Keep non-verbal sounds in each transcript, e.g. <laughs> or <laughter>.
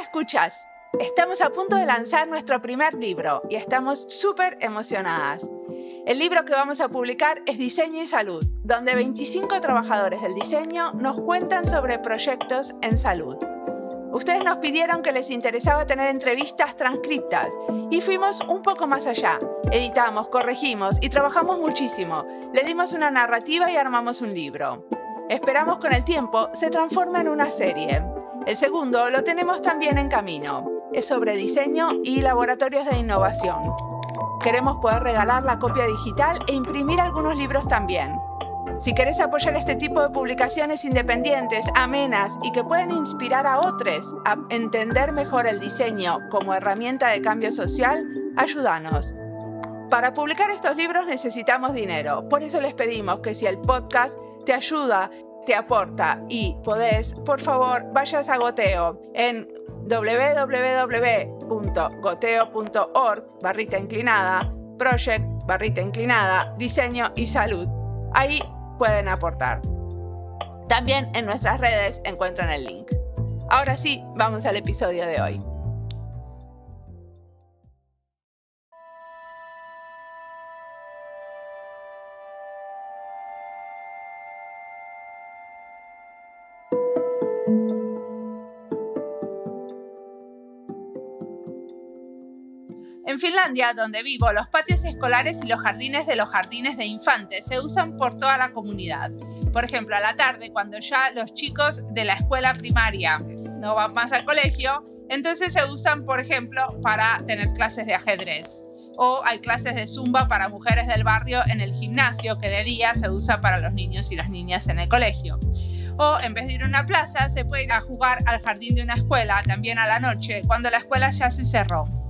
Escuchas. Estamos a punto de lanzar nuestro primer libro y estamos súper emocionadas. El libro que vamos a publicar es Diseño y Salud, donde 25 trabajadores del diseño nos cuentan sobre proyectos en salud. Ustedes nos pidieron que les interesaba tener entrevistas transcritas y fuimos un poco más allá. Editamos, corregimos y trabajamos muchísimo. Le dimos una narrativa y armamos un libro. Esperamos con el tiempo se transforme en una serie. El segundo lo tenemos también en camino. Es sobre diseño y laboratorios de innovación. Queremos poder regalar la copia digital e imprimir algunos libros también. Si querés apoyar este tipo de publicaciones independientes, amenas y que pueden inspirar a otros a entender mejor el diseño como herramienta de cambio social, ayúdanos. Para publicar estos libros necesitamos dinero, por eso les pedimos que si el podcast te ayuda te aporta y podés, por favor, vayas a Goteo en www.goteo.org barrita inclinada, project barrita inclinada, diseño y salud. Ahí pueden aportar. También en nuestras redes encuentran el link. Ahora sí, vamos al episodio de hoy. En Finlandia, donde vivo, los patios escolares y los jardines de los jardines de infantes se usan por toda la comunidad. Por ejemplo, a la tarde, cuando ya los chicos de la escuela primaria no van más al colegio, entonces se usan, por ejemplo, para tener clases de ajedrez. O hay clases de zumba para mujeres del barrio en el gimnasio, que de día se usa para los niños y las niñas en el colegio. O en vez de ir a una plaza, se puede ir a jugar al jardín de una escuela, también a la noche, cuando la escuela ya se cerró.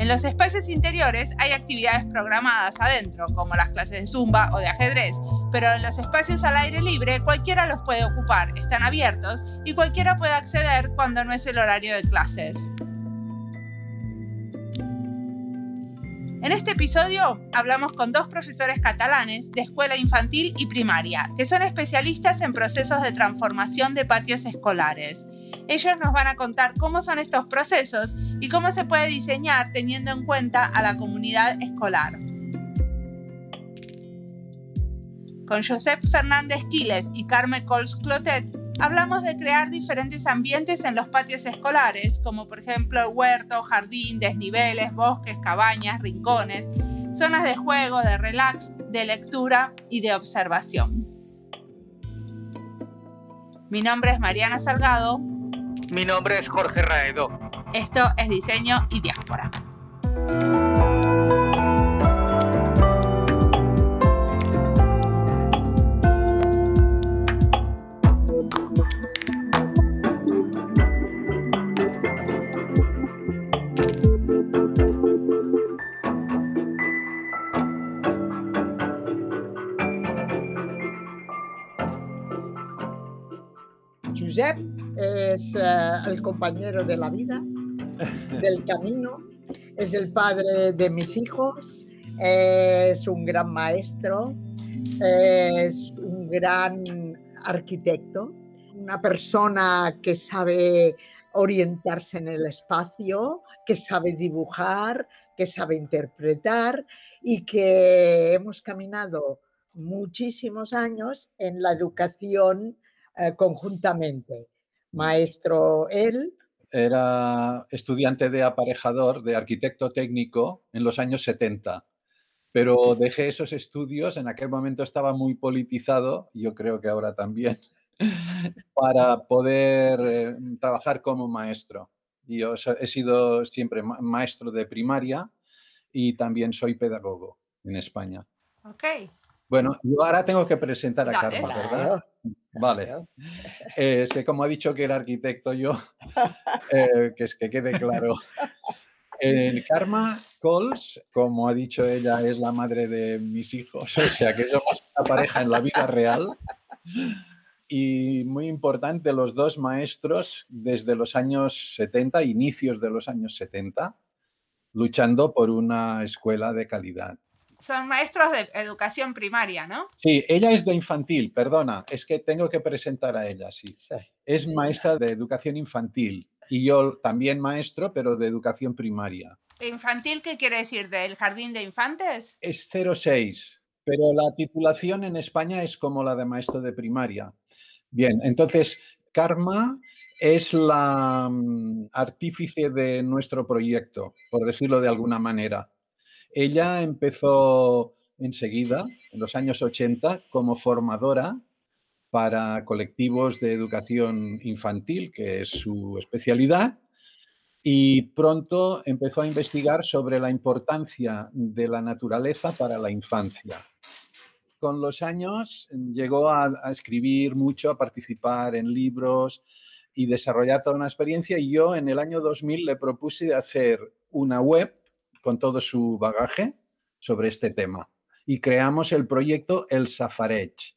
En los espacios interiores hay actividades programadas adentro, como las clases de zumba o de ajedrez, pero en los espacios al aire libre cualquiera los puede ocupar, están abiertos y cualquiera puede acceder cuando no es el horario de clases. En este episodio hablamos con dos profesores catalanes de escuela infantil y primaria, que son especialistas en procesos de transformación de patios escolares. Ellos nos van a contar cómo son estos procesos y cómo se puede diseñar teniendo en cuenta a la comunidad escolar. Con Josep Fernández Quiles y Carmen Cols Clotet hablamos de crear diferentes ambientes en los patios escolares, como por ejemplo huerto, jardín, desniveles, bosques, cabañas, rincones, zonas de juego, de relax, de lectura y de observación. Mi nombre es Mariana Salgado mi nombre es Jorge Raedo. Esto es Diseño y Diáspora. Es eh, el compañero de la vida, del camino, es el padre de mis hijos, es un gran maestro, es un gran arquitecto, una persona que sabe orientarse en el espacio, que sabe dibujar, que sabe interpretar y que hemos caminado muchísimos años en la educación eh, conjuntamente maestro él. Era estudiante de aparejador, de arquitecto técnico en los años 70, pero dejé esos estudios, en aquel momento estaba muy politizado, yo creo que ahora también, <laughs> para poder eh, trabajar como maestro. Yo he sido siempre maestro de primaria y también soy pedagogo en España. Ok. Bueno, yo ahora tengo que presentar a Carmen, ¿verdad? Vale. Eh, es que como ha dicho que era arquitecto yo, <laughs> eh, que es que quede claro. El Karma Coles, como ha dicho ella, es la madre de mis hijos, o sea que somos una pareja en la vida real. Y muy importante, los dos maestros desde los años 70, inicios de los años 70, luchando por una escuela de calidad son maestros de educación primaria, ¿no? Sí, ella es de infantil, perdona, es que tengo que presentar a ella, sí. Es maestra de educación infantil. y yo también maestro, pero de educación primaria. ¿Infantil qué quiere decir? ¿Del jardín de infantes? Es 06, pero la titulación en España es como la de maestro de primaria. Bien, entonces, Karma es la mm, artífice de nuestro proyecto, por decirlo de alguna manera. Ella empezó enseguida, en los años 80, como formadora para colectivos de educación infantil, que es su especialidad, y pronto empezó a investigar sobre la importancia de la naturaleza para la infancia. Con los años llegó a, escribir mucho, a participar en libros y desarrollar toda una experiencia y yo en el año 2000 le propuse hacer una web con todo su bagaje sobre este tema y creamos el proyecto El Safarech,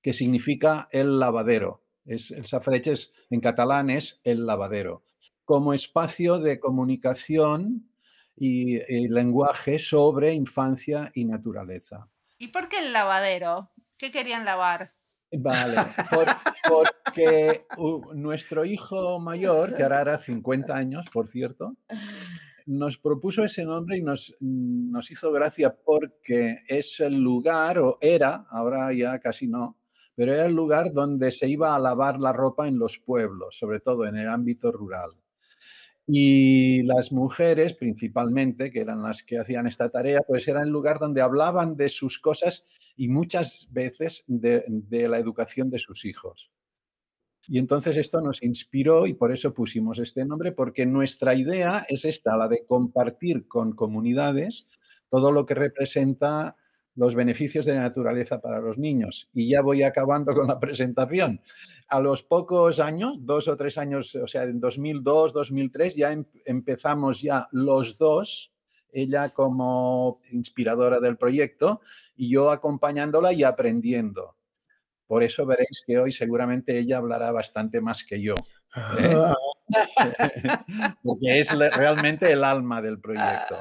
que significa el lavadero. Es, el Safarech es, en catalán es el lavadero como espacio de comunicación y, lenguaje sobre infancia y naturaleza. ¿Y por qué el lavadero? ¿Qué querían lavar? Vale, porque nuestro hijo mayor, que ahora era 50 años, por cierto, nos propuso ese nombre y nos, nos hizo gracia porque es el lugar, o era, ahora ya casi no, pero era el lugar donde se iba a lavar la ropa en los pueblos, sobre todo en el ámbito rural. Y las mujeres, principalmente, que eran las que hacían esta tarea, pues era el lugar donde hablaban de sus cosas y muchas veces de, la educación de sus hijos. Y entonces esto nos inspiró y por eso pusimos este nombre, porque nuestra idea es esta, la de compartir con comunidades todo lo que representa los beneficios de la naturaleza para los niños. Y ya voy acabando con la presentación. A los pocos años, dos o tres años, o sea, en 2002, 2003, ya em, empezamos ya los dos, ella como inspiradora del proyecto y yo acompañándola y aprendiendo. Por eso veréis que hoy seguramente ella hablará bastante más que yo. ¿eh? <laughs> porque es realmente el alma del proyecto.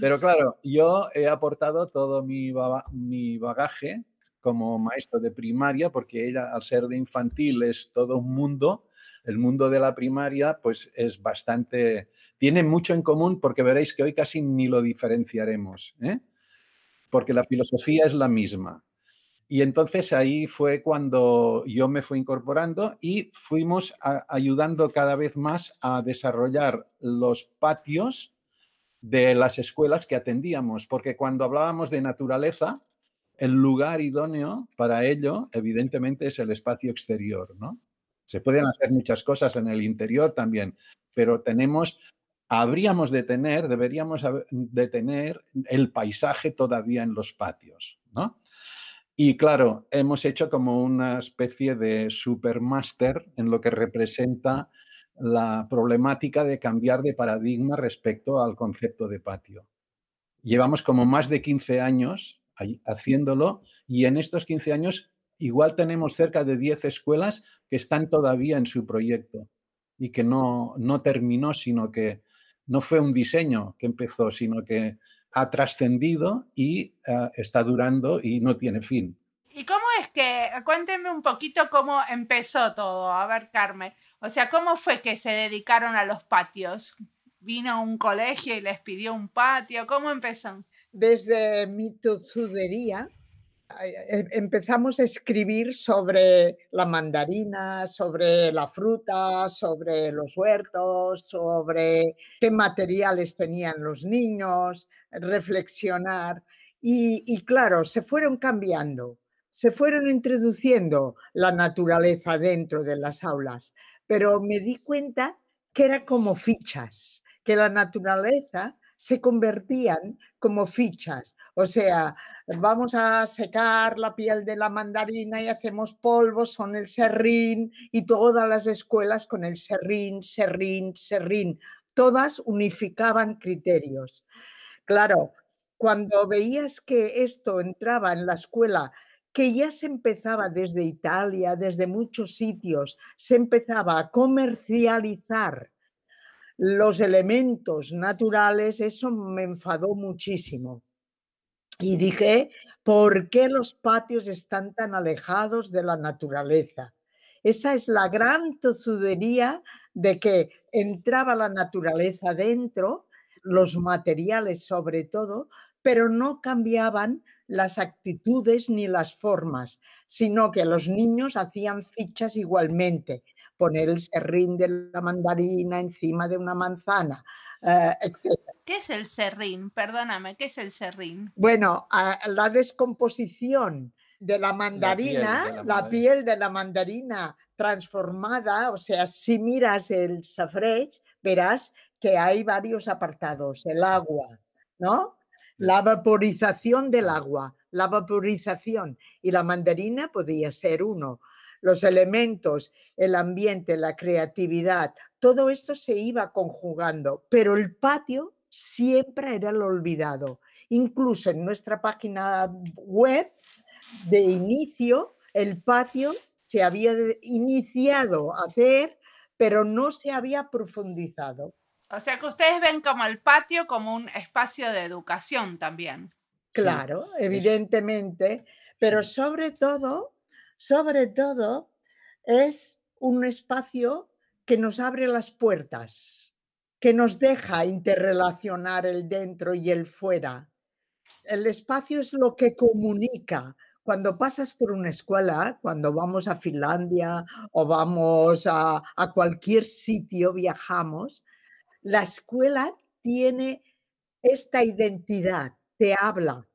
Pero claro, yo he aportado todo mi, mi bagaje como maestro de primaria, porque ella al ser de infantil es todo un mundo, el mundo de la primaria pues es bastante, tiene mucho en común porque veréis que hoy casi ni lo diferenciaremos, ¿eh? porque la filosofía es la misma. Y entonces ahí fue cuando yo me fui incorporando y fuimos ayudando cada vez más a desarrollar los patios de las escuelas que atendíamos, porque cuando hablábamos de naturaleza, el lugar idóneo para ello, evidentemente, es el espacio exterior, ¿no? Se pueden hacer muchas cosas en el interior también, pero tenemos, habríamos de tener, deberíamos de tener el paisaje todavía en los patios, ¿no? Y claro, hemos hecho como una especie de supermaster en lo que representa la problemática de cambiar de paradigma respecto al concepto de patio. Llevamos como más de 15 años haciéndolo y en estos 15 años igual tenemos cerca de 10 escuelas que están todavía en su proyecto y que no, no terminó, sino que no fue un diseño que empezó, sino que ha trascendido y eh, está durando y no tiene fin. ¿Y cómo es que, cuénteme un poquito cómo empezó todo? A ver, Carmen, o sea, ¿cómo fue que se dedicaron a los patios? ¿Vino un colegio y les pidió un patio? ¿Cómo empezó? Desde mi tozudería empezamos a escribir sobre la mandarina, sobre la fruta, sobre los huertos, sobre qué materiales tenían los niños, reflexionar. Y, claro, se fueron cambiando, se fueron introduciendo la naturaleza dentro de las aulas, pero me di cuenta que era como fichas, que la naturaleza se convertían como fichas. O sea, vamos a secar la piel de la mandarina y hacemos polvos, son el serrín y todas las escuelas con el serrín, serrín, serrín. Todas unificaban criterios. Claro, cuando veías que esto entraba en la escuela, que ya se empezaba desde Italia, desde muchos sitios, se empezaba a comercializar los elementos naturales, eso me enfadó muchísimo. Y dije, ¿por qué los patios están tan alejados de la naturaleza? Esa es la gran tozudería de que entraba la naturaleza dentro, los materiales sobre todo, pero no cambiaban las actitudes ni las formas, sino que los niños hacían fichas igualmente. Poner el serrín de la mandarina encima de una manzana, eh, etc. ¿Qué es el serrín? Perdóname, ¿qué es el serrín? Bueno, la descomposición de la mandarina, la piel de la, mandarina transformada, o sea, si miras el safrech, verás que hay varios apartados, el agua, ¿no? La vaporización del agua, la vaporización y la mandarina podía ser uno. Los elementos, el ambiente, la creatividad, todo esto se iba conjugando, pero el patio siempre era el olvidado. Incluso en nuestra página web de inicio, el patio se había iniciado a hacer, pero no se había profundizado. O sea que ustedes ven como el patio como un espacio de educación también. Claro, evidentemente, pero sobre todo, sobre todo, es un espacio que nos abre las puertas, que nos deja interrelacionar el dentro y el fuera. El espacio es lo que comunica. Cuando pasas por una escuela, cuando vamos a Finlandia o vamos a, cualquier sitio, viajamos, la escuela tiene esta identidad, te habla,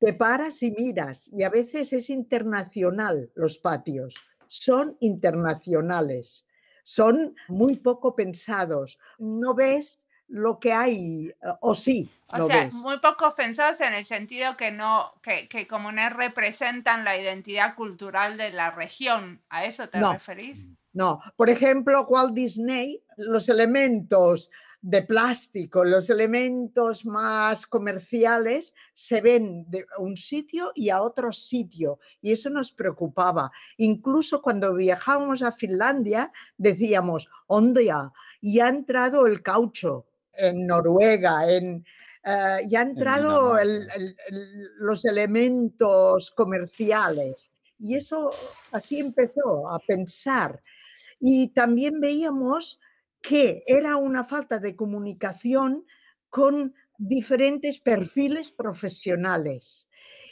te paras y miras, y a veces es internacional los patios, son internacionales, son muy poco pensados, no ves lo que hay, eh, o sí. O sea, muy poco pensados en el sentido que no, que, que, como no representan la identidad cultural de la región. ¿A eso te referís? No, por ejemplo, Walt Disney, los elementos de plástico, los elementos más comerciales se ven de un sitio y a otro sitio y eso nos preocupaba. Incluso cuando viajábamos a Finlandia decíamos, ¿dónde ya? Y ha entrado el caucho en Noruega, en, uh, y ha entrado los elementos comerciales. Y eso así empezó a pensar. Y también veíamos que era una falta de comunicación con diferentes perfiles profesionales.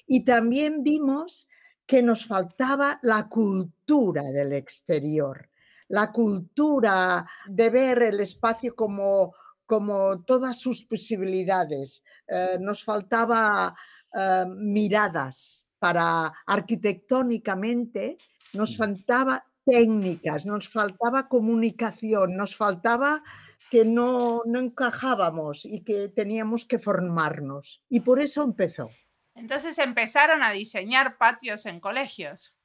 Y también vimos que nos faltaba la cultura del exterior, la cultura de ver el espacio como, como todas sus posibilidades. Eh, nos faltaba eh, miradas para arquitectónicamente, nos faltaba técnicas, nos faltaba comunicación, nos faltaba que no, no encajábamos y que teníamos que formarnos. Y por eso empezó. Entonces empezaron a diseñar patios en colegios.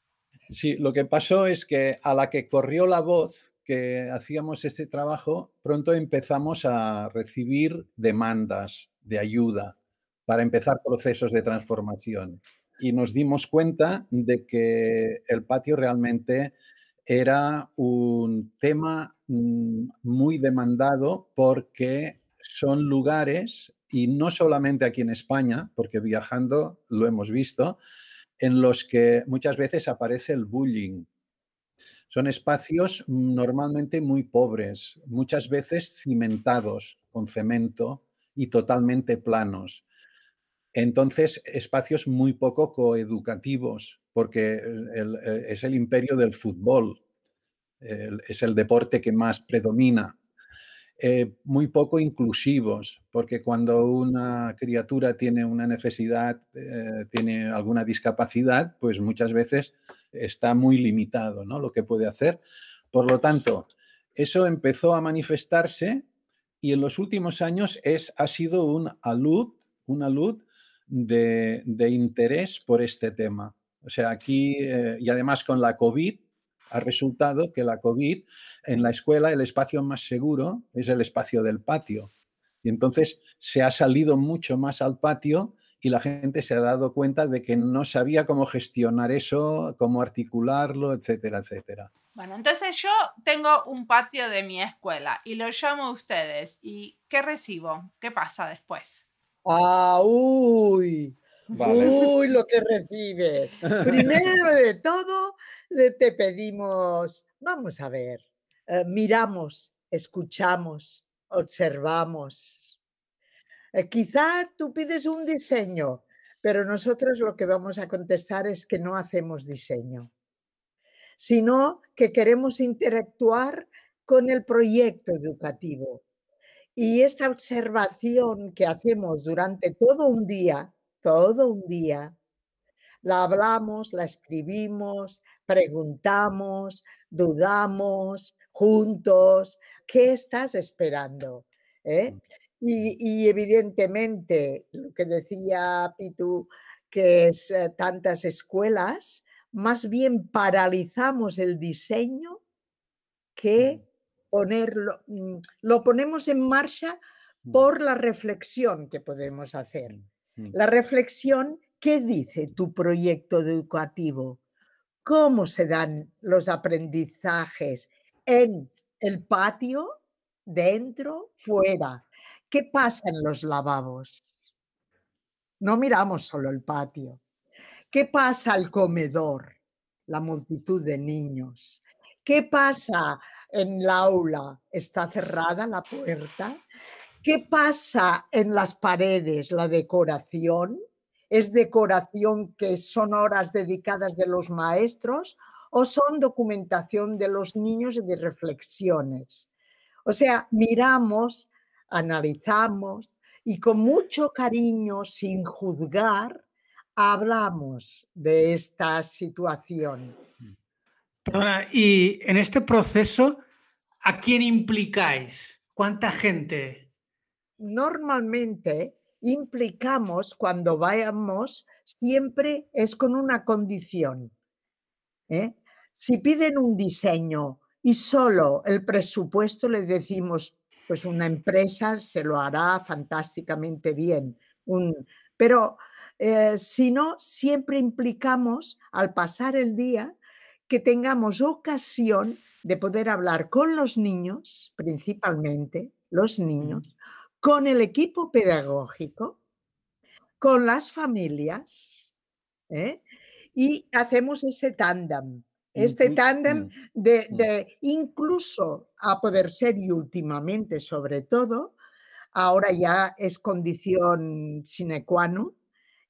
Sí, lo que pasó es que a la que corrió la voz que hacíamos este trabajo, pronto empezamos a recibir demandas de ayuda para empezar procesos de transformación. Y nos dimos cuenta de que el patio realmente era un tema mm, muy demandado porque son lugares, y no solamente aquí en España, porque viajando lo hemos visto, en los que muchas veces aparece el bullying. Son espacios normalmente muy pobres, muchas veces cimentados con cemento y totalmente planos. Entonces, espacios muy poco coeducativos, porque eh, es el imperio del fútbol, es el deporte que más predomina. Eh, muy poco inclusivos, porque cuando una criatura tiene una necesidad, eh, tiene alguna discapacidad, pues muchas veces está muy limitado ¿no? lo que puede hacer. Por lo tanto, eso empezó a manifestarse y en los últimos años es, ha sido un alud, una alud de, de interés por este tema. O sea, aquí, eh, y además con la COVID, ha resultado que la COVID, en la escuela, el espacio más seguro es el espacio del patio. Y entonces se ha salido mucho más al patio y la gente se ha dado cuenta de que no sabía cómo gestionar eso, cómo articularlo, etcétera, etcétera. Bueno, entonces yo tengo un patio de mi escuela y lo llamo a ustedes. ¿Y qué recibo? ¿Qué pasa después? Ah, uy, Uy, lo que recibes. Primero de todo, te pedimos, vamos a ver, eh, miramos, escuchamos, observamos. Eh, quizá tú pides un diseño, pero nosotros lo que vamos a contestar es que no hacemos diseño, sino que queremos interactuar con el proyecto educativo. Y esta observación que hacemos durante todo un día, todo un día, la hablamos, la escribimos, preguntamos, dudamos juntos. ¿Qué estás esperando? ¿Eh? Mm. Y, evidentemente, lo que decía Pitu, que es eh, tantas escuelas, más bien paralizamos el diseño que mm ponerlo, mm, lo ponemos en marcha mm. por la reflexión que podemos hacer. Mm, la reflexión, ¿qué dice tu proyecto educativo? ¿Cómo se dan los aprendizajes en el patio, dentro, fuera? ¿Qué pasa en los lavabos? No miramos solo el patio. ¿Qué pasa al comedor? La multitud de niños. ¿Qué pasa en el aula? ¿Está cerrada la puerta? ¿Qué pasa en las paredes? ¿La decoración? ¿Es decoración que son horas dedicadas de los maestros o son documentación de los niños y de reflexiones? O sea, miramos, analizamos y con mucho cariño, sin juzgar, hablamos de esta situación. Y en este proceso, ¿a quién implicáis? ¿Cuánta gente? Normalmente implicamos cuando vayamos, siempre es con una condición. ¿eh? Si piden un diseño y solo el presupuesto le decimos, pues una empresa se lo hará fantásticamente bien. pero eh, si no, siempre implicamos al pasar el día que tengamos ocasión de poder hablar con los niños, principalmente los niños, con el equipo pedagógico, con las familias, ¿eh? y hacemos ese tándem, este tándem de, de, incluso a poder ser y últimamente sobre todo, ahora ya es condición sine qua non,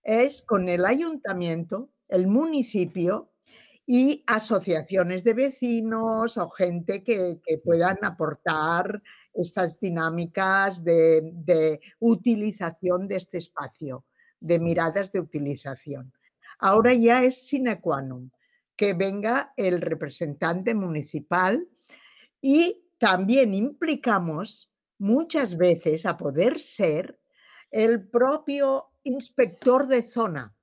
es con el ayuntamiento, el municipio y asociaciones de vecinos o gente que, puedan aportar estas dinámicas de, utilización de este espacio, de miradas de utilización. Ahora ya es sine qua non que venga el representante municipal y también implicamos muchas veces a poder ser el propio inspector de zona.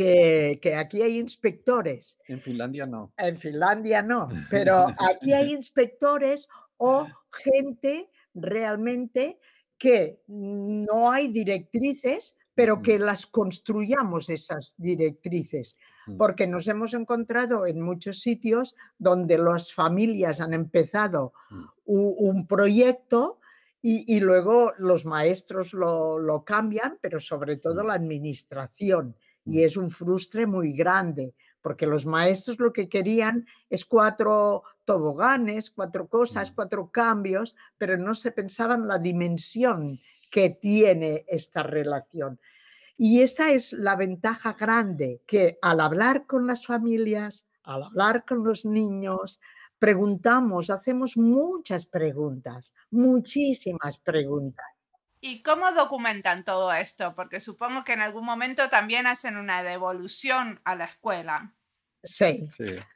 Que, aquí hay inspectores. En Finlandia no. En Finlandia no, <laughs> pero aquí hay inspectores o <laughs> gente realmente que no hay directrices, pero que las construyamos esas directrices, mm. porque nos hemos encontrado en muchos sitios donde las familias han empezado mm. un, proyecto y, luego los maestros lo, lo, cambian, pero sobre todo mm. la administración y es un frustre muy grande, porque los maestros lo que querían es cuatro toboganes, cuatro cosas, cuatro cambios, pero no se pensaban la dimensión que tiene esta relación. Y esta es la ventaja grande, que al hablar con las familias, al hablar con los niños, preguntamos, hacemos muchas preguntas, muchísimas preguntas. ¿Y cómo documentan todo esto? Porque supongo que en algún momento también hacen una devolución a la escuela. Sí.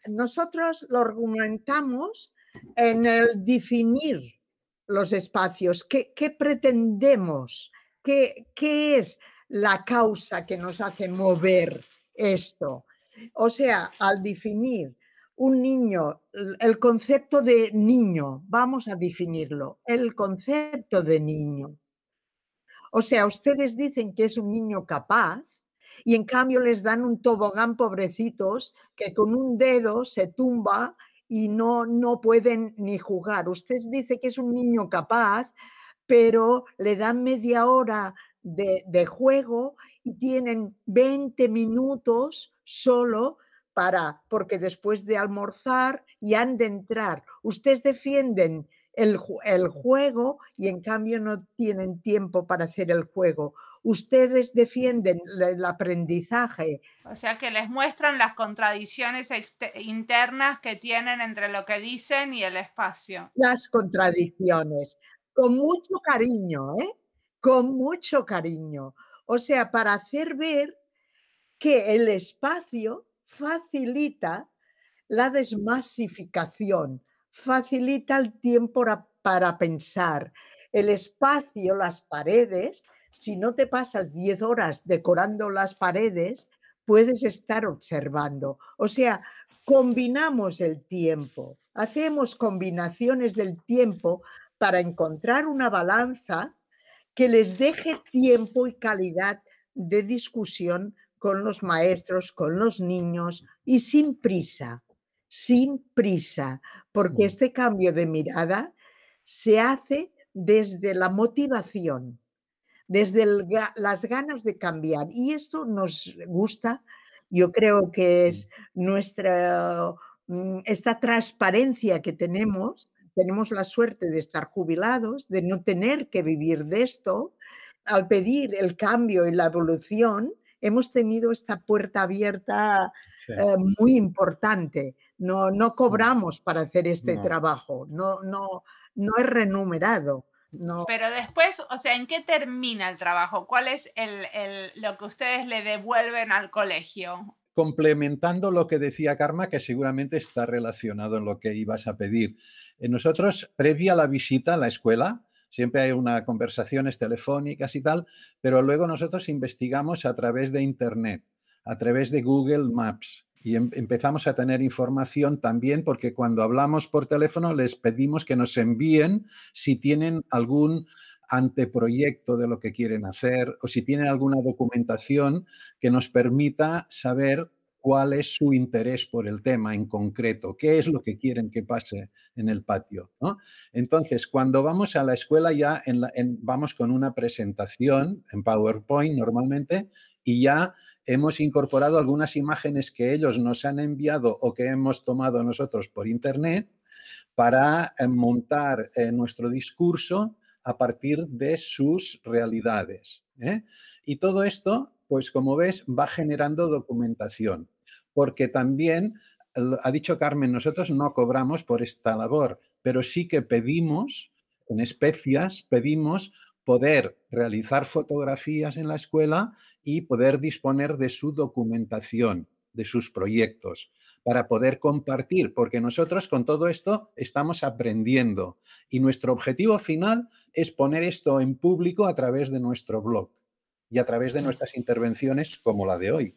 Nosotros lo argumentamos en el definir los espacios. ¿Qué, pretendemos? ¿Qué, ¿Qué es la causa que nos hace mover esto? O sea, al definir un niño, el concepto de niño, vamos a definirlo, el concepto de niño. O sea, ustedes dicen que es un niño capaz y en cambio les dan un tobogán pobrecitos que con un dedo se tumba y no, no pueden ni jugar. Usted dice que es un niño capaz, pero le dan media hora de, de juego y tienen 20 minutos solo para, porque después de almorzar y han de entrar. Ustedes defienden el, el, juego y en cambio no tienen tiempo para hacer el juego. Ustedes defienden el aprendizaje. O sea que les muestran las contradicciones internas que tienen entre lo que dicen y el espacio. Las contradicciones, con mucho cariño, ¿eh? Con mucho cariño. O sea, para hacer ver que el espacio facilita la desmasificación, facilita el tiempo para, pensar. El espacio, las paredes, si no te pasas 10 horas decorando las paredes, puedes estar observando. O sea, combinamos el tiempo, hacemos combinaciones del tiempo para encontrar una balanza que les deje tiempo y calidad de discusión con los maestros, con los niños y sin prisa, sin prisa, porque mm. este cambio de mirada se hace desde la motivación, desde las ganas de cambiar. Y esto nos gusta, yo creo que es nuestra, mm, esta transparencia que tenemos, tenemos la suerte de estar jubilados, de no tener que vivir de esto, al pedir el cambio y la evolución, hemos tenido esta puerta abierta eh, muy importante. No, no mm. cobramos para hacer este trabajo, no, no, no es remunerado. No. Pero después, o sea, ¿en qué termina el trabajo? ¿Cuál es el, lo que ustedes le devuelven al colegio? Complementando lo que decía Karma, que seguramente está relacionado en lo que ibas a pedir. Eh, nosotros, previa a la visita a la escuela, siempre hay una conversaciones telefónicas y tal, pero luego nosotros investigamos a través de Internet, a través de Google Maps. Y em, empezamos a tener información también porque cuando hablamos por teléfono les pedimos que nos envíen si tienen algún anteproyecto de lo que quieren hacer o si tienen alguna documentación que nos permita saber cuál es su interés por el tema en concreto, qué es lo que quieren que pase en el patio. Entonces, cuando vamos a la escuela ya vamos con una presentación en PowerPoint normalmente y ya hemos incorporado algunas imágenes que ellos nos han enviado o que hemos tomado nosotros por internet para eh, montar eh, nuestro discurso a partir de sus realidades. ¿eh? Y todo esto, pues como ves, va generando documentación porque también, ha dicho Carmen, nosotros no cobramos por esta labor, pero sí que pedimos, en especias, pedimos poder realizar fotografías en la escuela y poder disponer de su documentación, de sus proyectos, para poder compartir, porque nosotros con todo esto estamos aprendiendo. Y nuestro objetivo final es poner esto en público a través de nuestro blog y a través de nuestras intervenciones como la de hoy.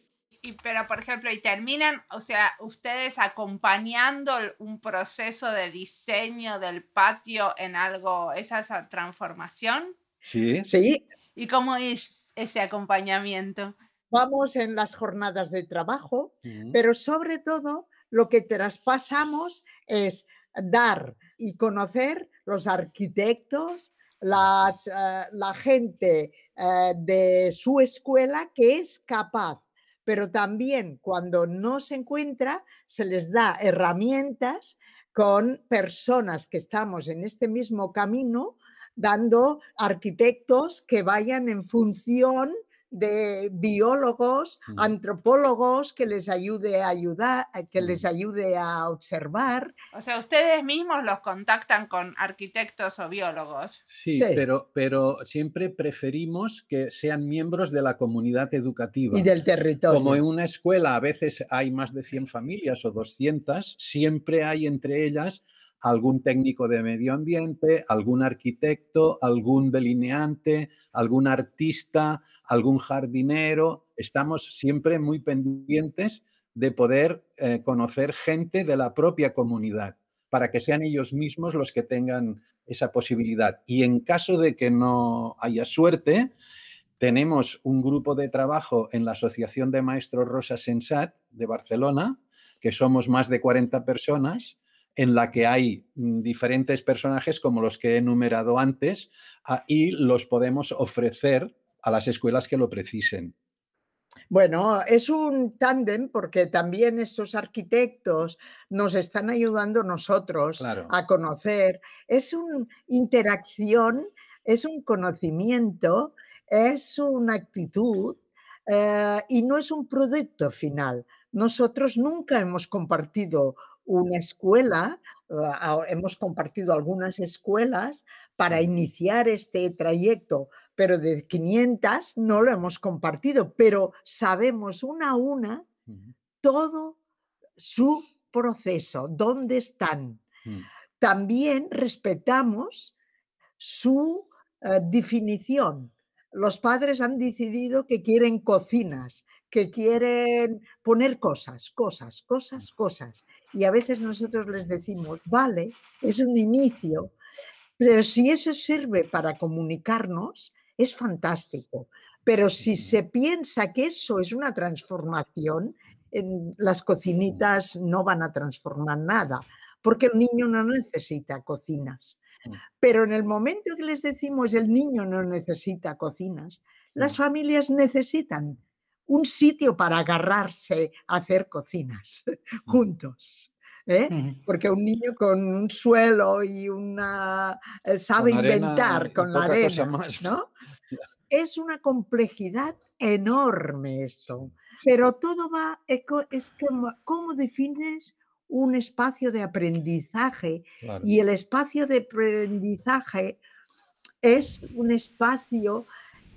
Pero por ejemplo, y terminan, o sea, ustedes acompañando un proceso de diseño del patio en algo, esa, esa transformación. Sí. Sí. ¿Y cómo es ese acompañamiento? Vamos en las jornadas de trabajo, pero sobre todo lo que traspasamos es dar y conocer los arquitectos, las, eh, la gente eh, de su escuela que es capaz pero también cuando no se encuentra, se les da herramientas con personas que estamos en este mismo camino, dando arquitectos que vayan en función de biólogos, mm. antropólogos que les ayude a ayudar, que les mm. ayude a observar. O sea, ustedes mismos los contactan con arquitectos o biólogos. Sí, Pero, pero siempre preferimos que sean miembros de la comunidad educativa. Y del territorio. Como en una escuela a veces hay más de 100 familias o 200, siempre hay entre ellas algún técnico de medio ambiente, algún arquitecto, algún delineante, algún artista, algún jardinero. Estamos siempre muy pendientes de poder eh, conocer gente de la propia comunidad para que sean ellos mismos los que tengan esa posibilidad. Y en caso de que no haya suerte, tenemos un grupo de trabajo en la Asociación de Maestros Rosa Sensat de Barcelona, que somos más de 40 personas, en la que hay mm, diferentes personajes como los que he enumerado antes ah, y los podemos ofrecer a las escuelas que lo precisen. Bueno, es un tándem porque también estos arquitectos nos están ayudando nosotros a conocer. Es una interacción, es un conocimiento, es una actitud eh, y no es un producto final. Nosotros nunca hemos compartido una escuela, ah, hemos compartido algunas escuelas para iniciar este trayecto, pero de 500 no lo hemos compartido, pero sabemos una a una todo su proceso, dónde están. Mm. También respetamos su eh, definición. Los padres han decidido que quieren cocinas, que quieren poner cosas, cosas, cosas, cosas. Y a veces nosotros les decimos, vale, es un inicio, pero si eso sirve para comunicarnos, es fantástico. Pero si se piensa que eso es una transformación, las cocinitas no van a transformar nada, porque el niño no necesita cocinas. Mm. Pero en el momento que les decimos el niño no necesita cocinas, las mm. familias necesitan un sitio para agarrarse a hacer cocinas <laughs> juntos. ¿eh? Porque un niño con un suelo y una eh, sabe inventar con la arena, ¿no? <laughs> Es una complejidad enorme esto, pero todo va, es como, ¿cómo defines un espacio de aprendizaje? Y el espacio de aprendizaje es un espacio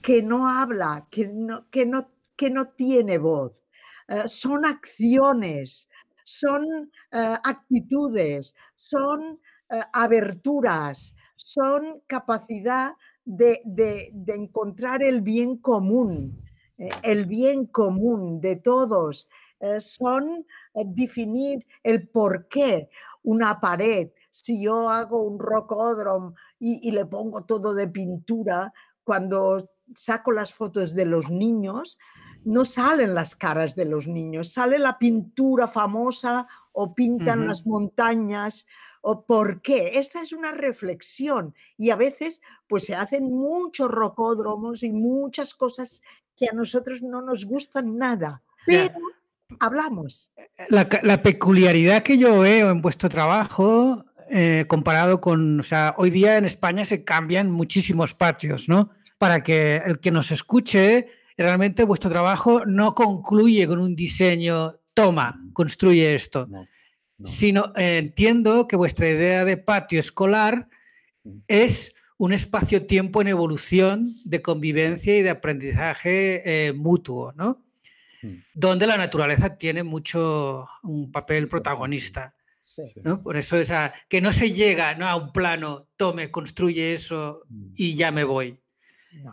que no habla, que no, que no que no tiene voz. Eh, son acciones, son eh, actitudes, son eh, aberturas, son capacidad de, encontrar el bien común, el bien común de todos, son definir el por qué una pared. Si yo hago un rocódromo y le pongo todo de pintura, cuando saco las fotos de los niños, no salen las caras de los niños, sale la pintura famosa o pintan las montañas o por qué. Esta es una reflexión y a veces pues se hacen muchos rocódromos y muchas cosas que a nosotros no nos gustan nada, pero hablamos. Eh, la, la, peculiaridad que yo veo en vuestro trabajo eh, comparado con, o sea, hoy día en España se cambian muchísimos patios, ¿no? Para que el que nos escuche realmente vuestro trabajo no concluye con un diseño, toma, construye esto, sino eh, entiendo que vuestra idea de patio escolar es un espacio-tiempo en evolución de convivencia y de aprendizaje eh, mutuo, ¿no? Donde la naturaleza tiene mucho un papel protagonista. Por eso esa, que no se llega ¿no? a un plano, tome, construye eso y ya me voy.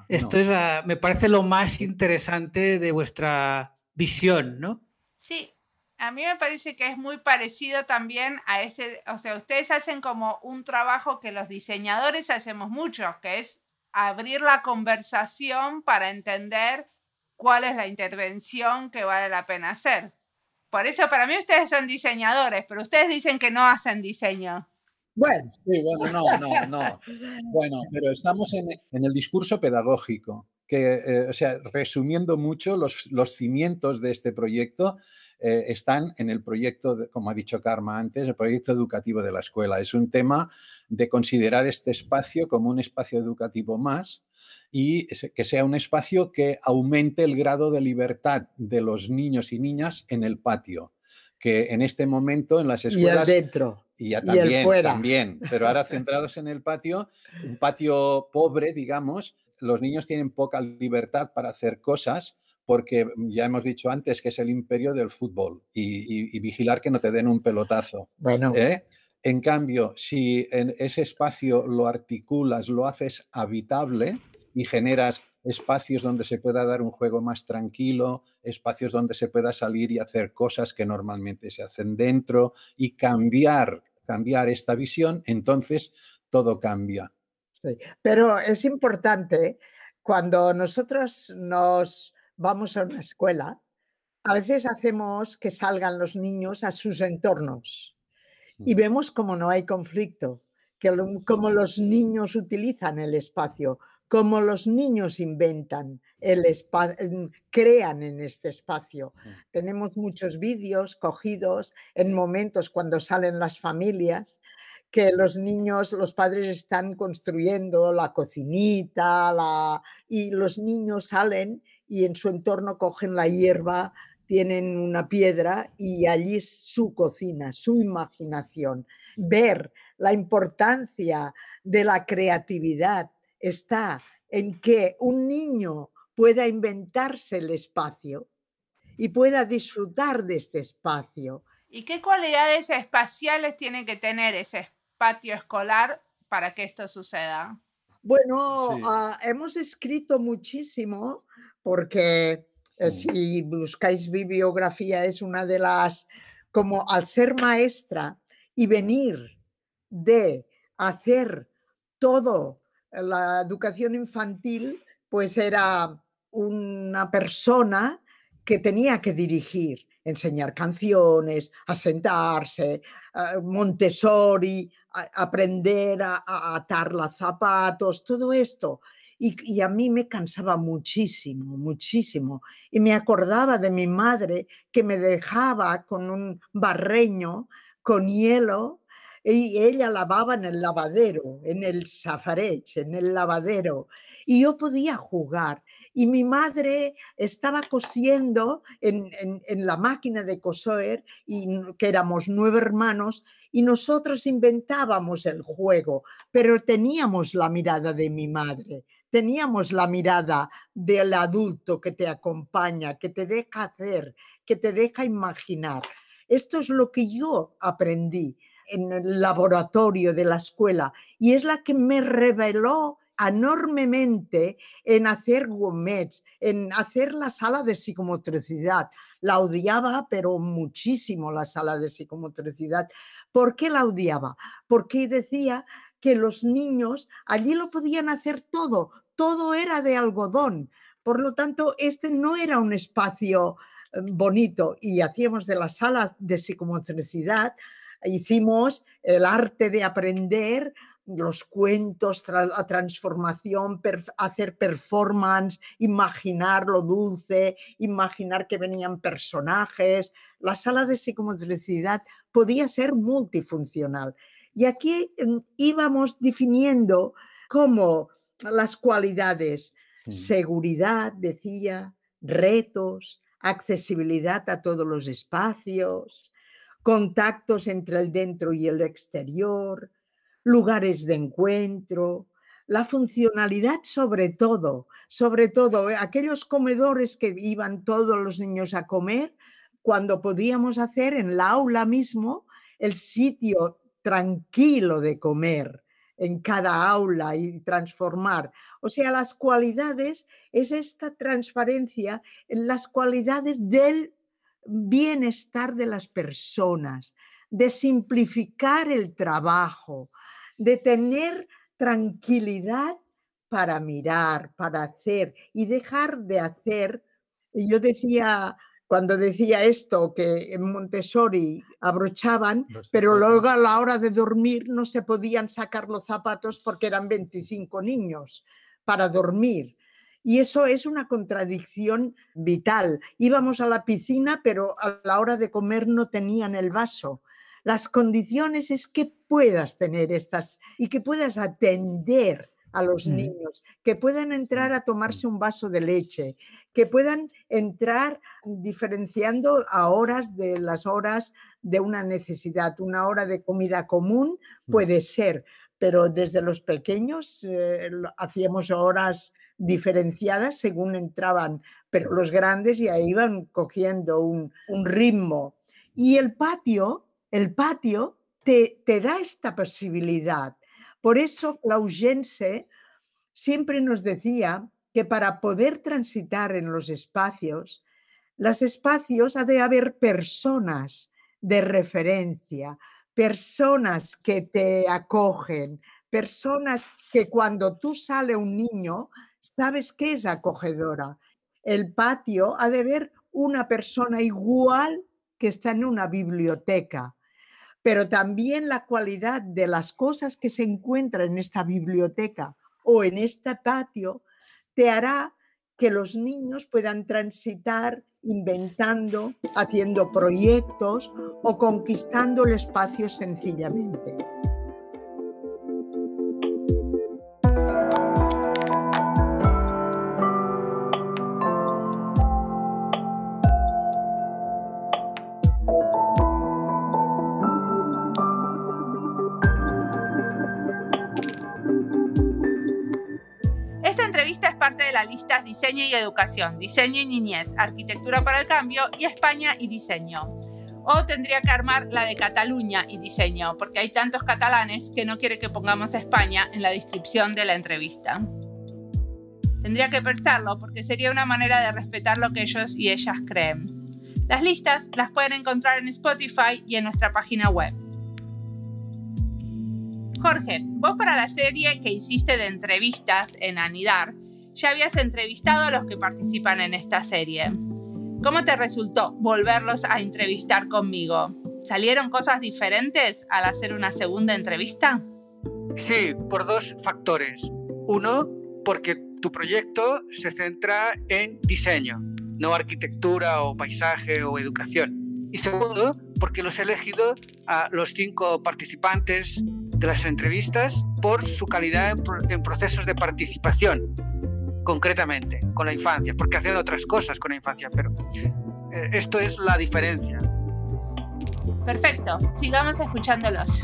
Esto es, me parece lo más interesante de vuestra visión, ¿no? Sí, a mí me parece que es muy parecido también a ese, o sea, ustedes hacen como un trabajo que los diseñadores hacemos mucho, que es abrir la conversación para entender cuál es la intervención que vale la pena hacer. Por eso para mí ustedes son diseñadores, pero ustedes dicen que no hacen diseño. Bueno. Sí, bueno, no, no, no. <laughs> Bueno, pero estamos en, el discurso pedagógico, que, eh, o sea, resumiendo mucho, los, los cimientos de este proyecto eh, están en el proyecto, como ha dicho Karma antes, el proyecto educativo de la escuela. Es un tema de considerar este espacio como un espacio educativo más y que sea un espacio que aumente el grado de libertad de los niños y niñas en el patio que en este momento en las escuelas... Y dentro. Y ya también, fuera. también, pero ahora centrados en el patio, un patio pobre, digamos, los niños tienen poca libertad para hacer cosas porque ya hemos dicho antes que es el imperio del fútbol y, vigilar que no te den un pelotazo. Bueno. ¿eh? En cambio, si en ese espacio lo articulas, lo haces habitable y generas espacios donde se pueda dar un juego más tranquilo, espacios donde se pueda salir y hacer cosas que normalmente se hacen dentro y cambiar, cambiar esta visión, entonces todo cambia. Sí, pero es importante cuando nosotros nos vamos a una escuela, a veces hacemos que salgan los niños a sus entornos y vemos como no hay conflicto, que como los niños utilizan el espacio, como los niños inventan, el crean en este espacio. Mm. Tenemos muchos vídeos cogidos en momentos cuando salen las familias que los niños, los padres están construyendo la cocinita la, y los niños salen y en su entorno cogen la hierba, tienen una piedra y allí es su cocina, su imaginación. Ver la importancia de la creatividad está en que un niño pueda inventarse el espacio y pueda disfrutar de este espacio. ¿Y qué cualidades espaciales tiene que tener ese patio escolar para que esto suceda? Bueno, ah, hemos escrito muchísimo porque eh, si buscáis bibliografía es una de las, como al ser maestra y venir de hacer todo la educación infantil, pues era una persona que tenía que dirigir, enseñar canciones, a sentarse, Montessori, aprender a, atar los zapatos, todo esto. Y, a mí me cansaba muchísimo, muchísimo. Y me acordaba de mi madre que me dejaba con un barreño, con hielo, y ella lavaba en el lavadero, en el safarech, en el lavadero, y yo podía jugar. Y mi madre estaba cosiendo en, en la máquina de coser, y que éramos nueve hermanos, y nosotros inventábamos el juego, pero teníamos la mirada de mi madre, teníamos la mirada del adulto que te acompaña, que te deja hacer, que te deja imaginar. Esto es lo que yo aprendí en el laboratorio de la escuela y es la que me reveló enormemente en hacer gomets, en hacer la sala de psicomotricidad. La odiaba, pero muchísimo la sala de psicomotricidad. ¿Por qué la odiaba? Porque decía que los niños allí lo podían hacer todo, todo era de algodón. Por lo tanto, este no era un espacio eh, bonito y hacíamos de la sala de psicomotricidad, hicimos el arte de aprender los cuentos, la transformación, hacer performance, imaginar lo dulce, imaginar que venían personajes. La sala de psicomotricidad podía ser multifuncional. Y aquí mm, íbamos definiendo como las cualidades, mm. seguridad, decía, retos, accesibilidad a todos los espacios, contactos entre el dentro y el exterior, lugares de encuentro, la funcionalidad sobre todo, sobre todo eh, aquellos comedores que iban todos los niños a comer, cuando podíamos hacer en la aula mismo el sitio tranquilo de comer en cada aula y transformar. O sea, las cualidades es esta transparencia en las cualidades del bienestar de las personas, de simplificar el trabajo, de tener tranquilidad para mirar, para hacer y dejar de hacer. Yo decía, cuando decía esto, que en Montessori abrochaban, pero luego a la hora de dormir no se podían sacar los zapatos porque eran 25 niños para dormir. Y eso es una contradicción vital. Íbamos a la piscina, pero a la hora de comer no tenían el vaso. Las condiciones es que puedas tener estas y que puedas atender a los mm. niños, que puedan entrar a tomarse un vaso de leche, que puedan entrar diferenciando a horas de las horas de una necesidad. Una hora de comida común mm. puede ser, pero desde los pequeños eh, hacíamos horas diferenciadas según entraban, pero los grandes ya iban cogiendo un, un ritmo. Y el patio el patio te, da esta posibilidad. Por eso Clausense siempre nos decía que para poder transitar en los espacios, los espacios ha de haber personas de referencia, personas que te acogen, personas que cuando tú sale un niño, sabes que es acogedora. El patio ha de ver una persona igual que está en una biblioteca, pero también la cualidad de las cosas que se encuentran en esta biblioteca o en este patio te hará que los niños puedan transitar inventando, haciendo proyectos o conquistando el espacio sencillamente. Diseño y Educación, Diseño y Niñez, Arquitectura para el Cambio y España y Diseño. O tendría que armar la de Cataluña y Diseño, porque hay tantos catalanes que no quiere que pongamos España en la descripción de la entrevista. Tendría que pensarlo porque sería una manera de respetar lo que ellos y ellas creen. Las listas las pueden encontrar en Spotify y en nuestra página web. Jorge, vos para la serie que hiciste de entrevistas en Anidar, ya habías entrevistado a los que participan en esta serie. ¿Cómo te resultó volverlos a entrevistar conmigo? ¿Salieron cosas diferentes al hacer una segunda entrevista? Sí, por dos factores. Uno, porque tu proyecto se centra en diseño, no arquitectura o paisaje o educación. Y segundo, porque los he elegido a los cinco participantes de las entrevistas por su calidad en, procesos de participación concretamente con la infancia, porque hacen otras cosas con la infancia, pero eh, esto es la diferencia. Perfecto, sigamos escuchándolos.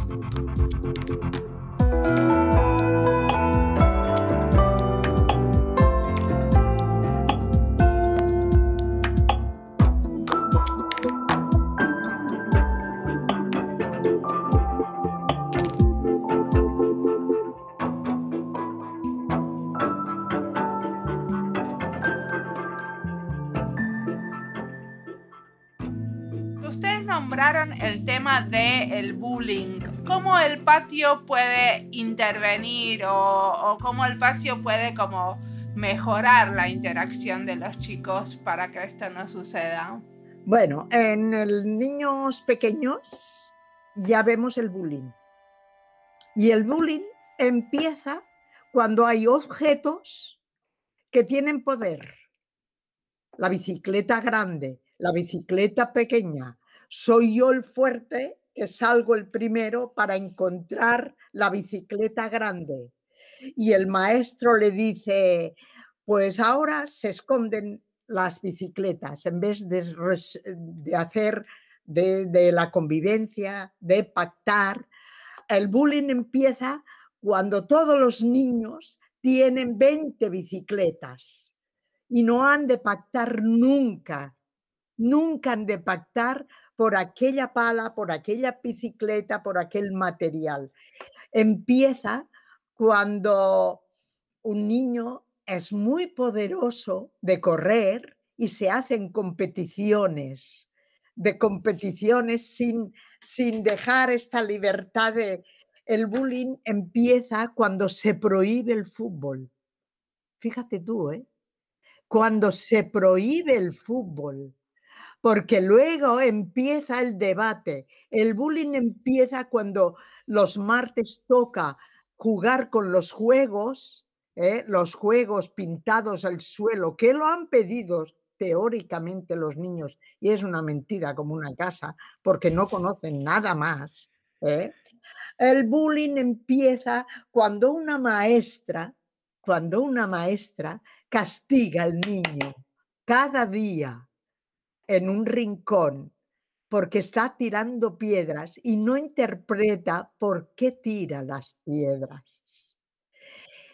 El tema del bullying. ¿Cómo el patio puede intervenir o, cómo el patio puede como mejorar la interacción de los chicos para que esto no suceda? Bueno, en niños pequeños ya vemos el bullying. Y el bullying empieza cuando hay objetos que tienen poder. La bicicleta grande, la bicicleta pequeña, soy yo el fuerte que salgo el primero para encontrar la bicicleta grande. Y el maestro le dice, pues ahora se esconden las bicicletas en vez de, hacer de, la convivencia, de pactar. El bullying empieza cuando todos los niños tienen 20 bicicletas y no han de pactar nunca, nunca han de pactar por aquella pala, por aquella bicicleta, por aquel material. Empieza cuando un niño es muy poderoso de correr y se hacen competiciones, de competiciones sin, sin dejar esta libertad de... El bullying empieza cuando se prohíbe el fútbol. Fíjate tú, ¿eh? Cuando se prohíbe el fútbol porque luego empieza el debate. El bullying empieza cuando los martes toca jugar con los juegos, ¿eh? los juegos pintados al suelo, que lo han pedido teóricamente los niños, y es una mentira como una casa, porque no conocen nada más. ¿eh? El bullying empieza cuando una maestra, cuando una maestra castiga al niño cada día en un rincón porque está tirando piedras y no interpreta por qué tira las piedras.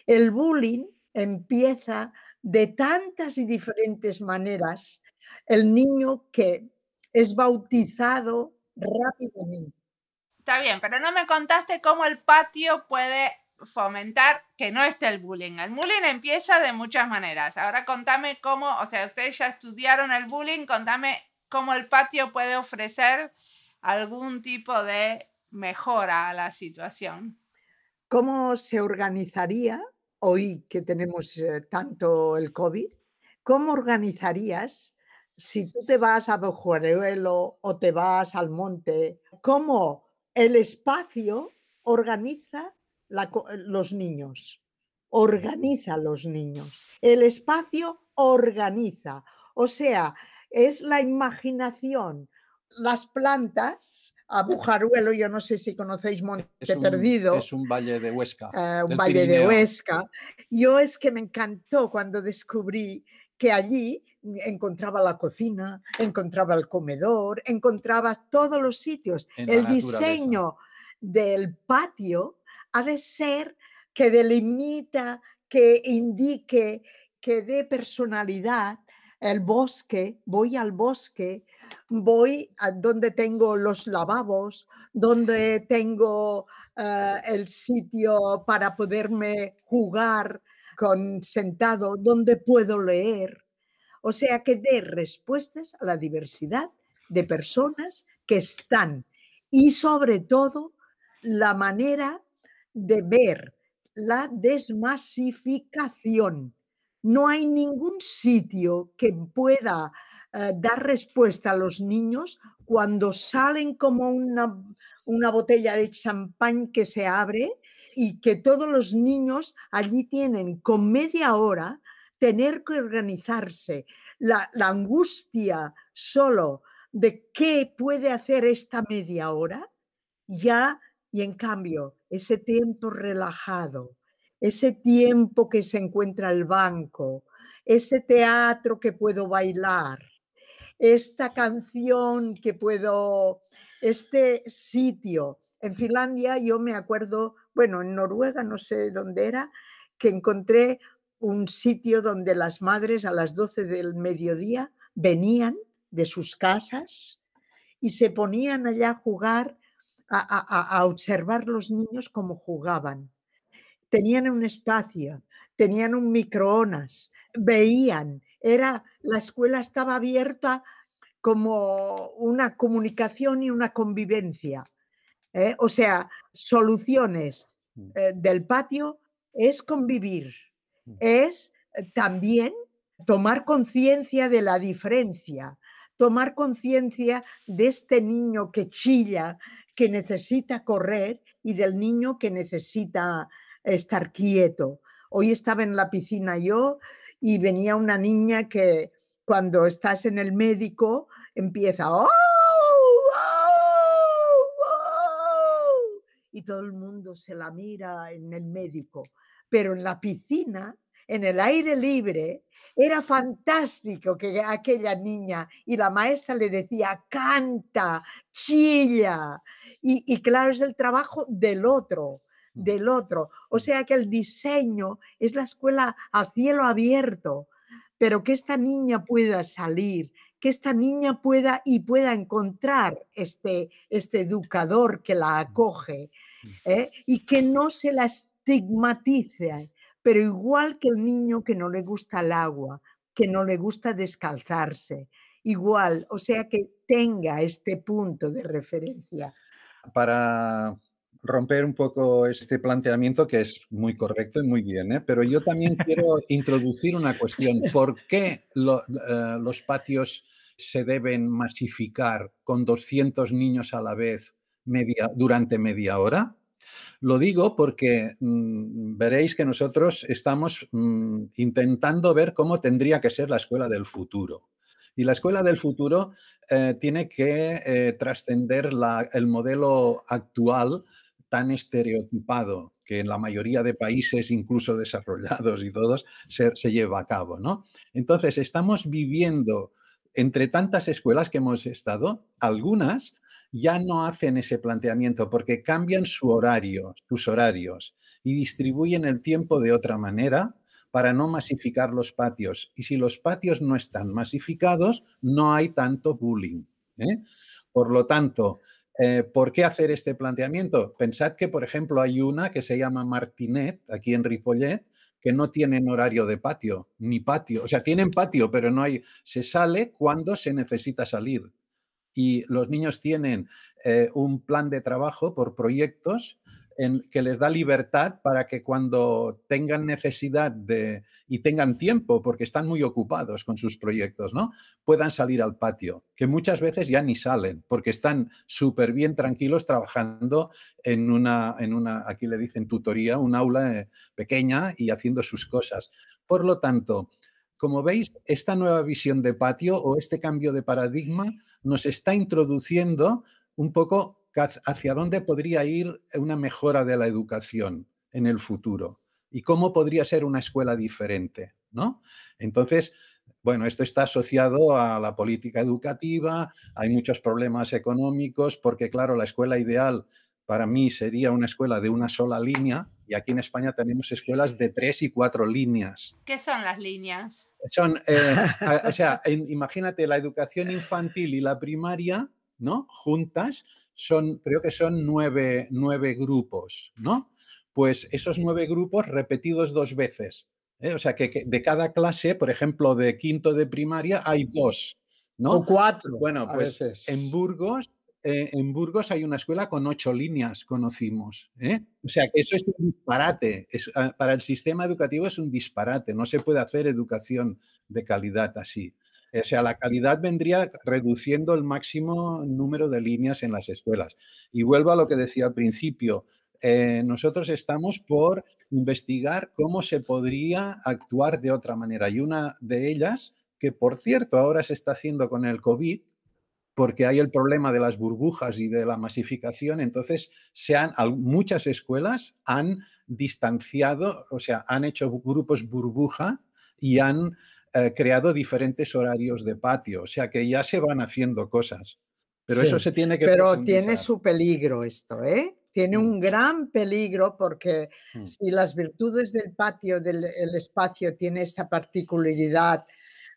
El bullying empieza de tantas y diferentes maneras. El niño que es bautizado rápidamente. Está bien, pero no me contaste cómo el patio puede fomentar que no esté el bullying. El bullying empieza de muchas maneras. Ahora contame cómo, o sea, ustedes ya estudiaron el bullying, contame cómo el patio puede ofrecer algún tipo de mejora a la situación. ¿Cómo se organizaría hoy que tenemos eh, tanto el COVID? ¿Cómo organizarías si tú te vas a Bojuaruelo o te vas al monte? ¿Cómo el espacio organiza los niños. organiza los niños. El espacio organiza. O sea, es la imaginación. Las plantas, a Bujaruelo, yo no sé si conocéis Monte Perdido. Es un valle de Huesca. Eh, un valle de Huesca. Yo es que me encantó cuando descubrí que allí encontraba la cocina, encontraba el comedor, encontraba todos los sitios. el diseño del patio ha de ser que delimita, que indique, que dé personalidad. El bosque, voy al bosque, voy a donde tengo los lavabos, donde tengo eh, el sitio para poderme jugar con sentado, donde puedo leer. O sea, que dé respuestas a la diversidad de personas que están y sobre todo la manera de ver la desmasificación. No hay ningún sitio que pueda eh, dar respuesta a los niños cuando salen como una, una botella de champán que se abre y que todos los niños allí tienen con media hora tener que organizarse. La, la angustia solo de qué puede hacer esta media hora, ya, y en cambio, ese tiempo relajado, ese tiempo que se encuentra el banco, ese teatro que puedo bailar, esta canción que puedo, este sitio. En Finlandia yo me acuerdo, bueno, en Noruega no sé dónde era, que encontré un sitio donde las madres a las 12 del mediodía venían de sus casas y se ponían allá a jugar, a, a observar los niños cómo jugaban. Tenían un espacio, tenían un microondas, veían, era, la escuela estaba abierta como una comunicación y una convivencia. ¿eh? O sea, soluciones mm. eh, del patio es convivir, mm. es eh, también tomar conciencia de la diferencia, tomar conciencia de este niño que chilla, que necesita correr y del niño que necesita estar quieto. Hoy estaba en la piscina yo y venía una niña que cuando estás en el médico empieza ¡Oh! y todo el mundo se la mira en el médico, pero en la piscina, en el aire libre, era fantástico que aquella niña y la maestra le decía, canta, chilla. Y, y claro, es el trabajo del otro, mm. del otro. O mm. sea que el diseño es la escuela a cielo abierto, pero que esta niña pueda salir, que esta niña pueda y pueda encontrar este, este educador que la acoge ¿eh? y que no se la estigmatice, pero igual que el niño que no le gusta el agua, que no le gusta descalzarse, igual, o sea que tenga este punto de referencia. Para romper un poco este planteamiento que es muy correcto y muy bien, ¿eh? pero yo también quiero <laughs> introducir una cuestión. ¿Por qué eh, los patios se deben masificar con 200 niños a la vez media, durante media hora? Lo digo porque mm, veréis que nosotros estamos mm, intentando ver cómo tendría que ser la escuela del futuro. Y la escuela del futuro eh, tiene que trascender el modelo actual tan estereotipado que en la mayoría de países, incluso desarrollados y todos, se, lleva a cabo. ¿no? Entonces, estamos viviendo entre tantas escuelas que hemos estado, algunas ya no hacen ese planteamiento porque cambian su horario, sus horarios y distribuyen el tiempo de otra manera para no masificar los patios. Y si los patios no están masificados, no hay tanto bullying. ¿eh? Por lo tanto, eh, ¿Por qué hacer este planteamiento? Pensad que, por ejemplo, hay una que se llama Martinet, aquí en Ripollet, que no tienen horario de patio, ni patio. O sea, tienen patio, pero no hay. Se sale cuando se necesita salir. Y los niños tienen eh, un plan de trabajo por proyectos que les da libertad para que cuando tengan necesidad de y tengan tiempo, porque están muy ocupados con sus proyectos, ¿no? Puedan salir al patio, que muchas veces ya ni salen, porque están súper bien tranquilos trabajando en una, en una, aquí le dicen tutoría, un aula eh, pequeña y haciendo sus cosas. Por lo tanto, como veis, esta nueva visión de patio o este cambio de paradigma nos está introduciendo un poco hacia dónde podría ir una mejora de la educación en el futuro y cómo podría ser una escuela diferente, ¿no? Entonces, bueno, esto está asociado a la política educativa, hay muchos problemas económicos, porque claro, la escuela ideal para mí sería una escuela de una sola línea y aquí en España tenemos escuelas de tres y cuatro líneas. ¿Qué son las líneas? Son, eh, <laughs> o sea, imagínate la educación infantil y la primaria, ¿no? Juntas, son, creo que son nueve, nueve grupos, ¿no? Pues esos nueve grupos repetidos dos veces. ¿eh? O sea, que, de cada clase, por ejemplo, de quinto de primaria, hay dos, ¿no? O cuatro. Bueno, pues en Burgos eh, en Burgos hay una escuela con ocho líneas, conocimos. ¿eh? O sea, que eso es un disparate. Ah, para el sistema educativo es un disparate. No se puede hacer educación de calidad así. O sea, la calidad vendría reduciendo el máximo número de líneas en las escuelas. Y vuelvo a lo que decía al principio. Eh, nosotros estamos por investigar cómo se podría actuar de otra manera. Y una de ellas, que por cierto ahora se está haciendo con el COVID, porque hay el problema de las burbujas y de la masificación, entonces se han, muchas escuelas han distanciado, o sea, han hecho grupos burbuja y han eh, creado diferentes horarios de patio, o sea que ya se van haciendo cosas. Pero eso se tiene que... Pero tiene su peligro esto, ¿eh? Tiene mm. un gran peligro porque mm. si las virtudes del patio, del espacio, tiene esta particularidad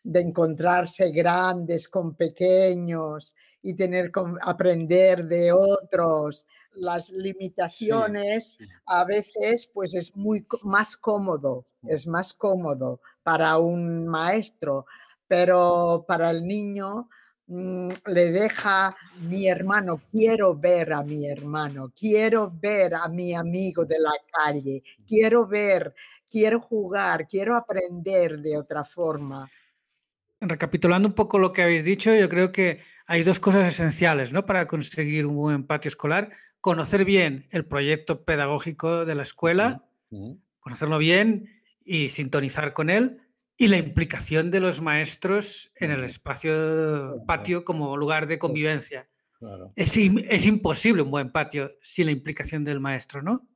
de encontrarse grandes con pequeños y tener que aprender de otros. Las limitaciones a veces pues es muy más cómodo, mm. es más cómodo para un maestro, pero para el niño mm, le deja mi hermano, quiero ver a mi hermano, quiero ver a mi amigo de la calle, quiero ver, quiero jugar, quiero aprender de otra forma recapitulando un poco lo que habéis dicho, yo creo que hay dos cosas esenciales ¿no? para conseguir un buen patio escolar. Conocer bien el proyecto pedagógico de la escuela, conocerlo bien y sintonizar con él, y la implicación de los maestros en el espacio patio como lugar de convivencia. Es, es, imposible un buen patio sin la implicación del maestro, ¿no?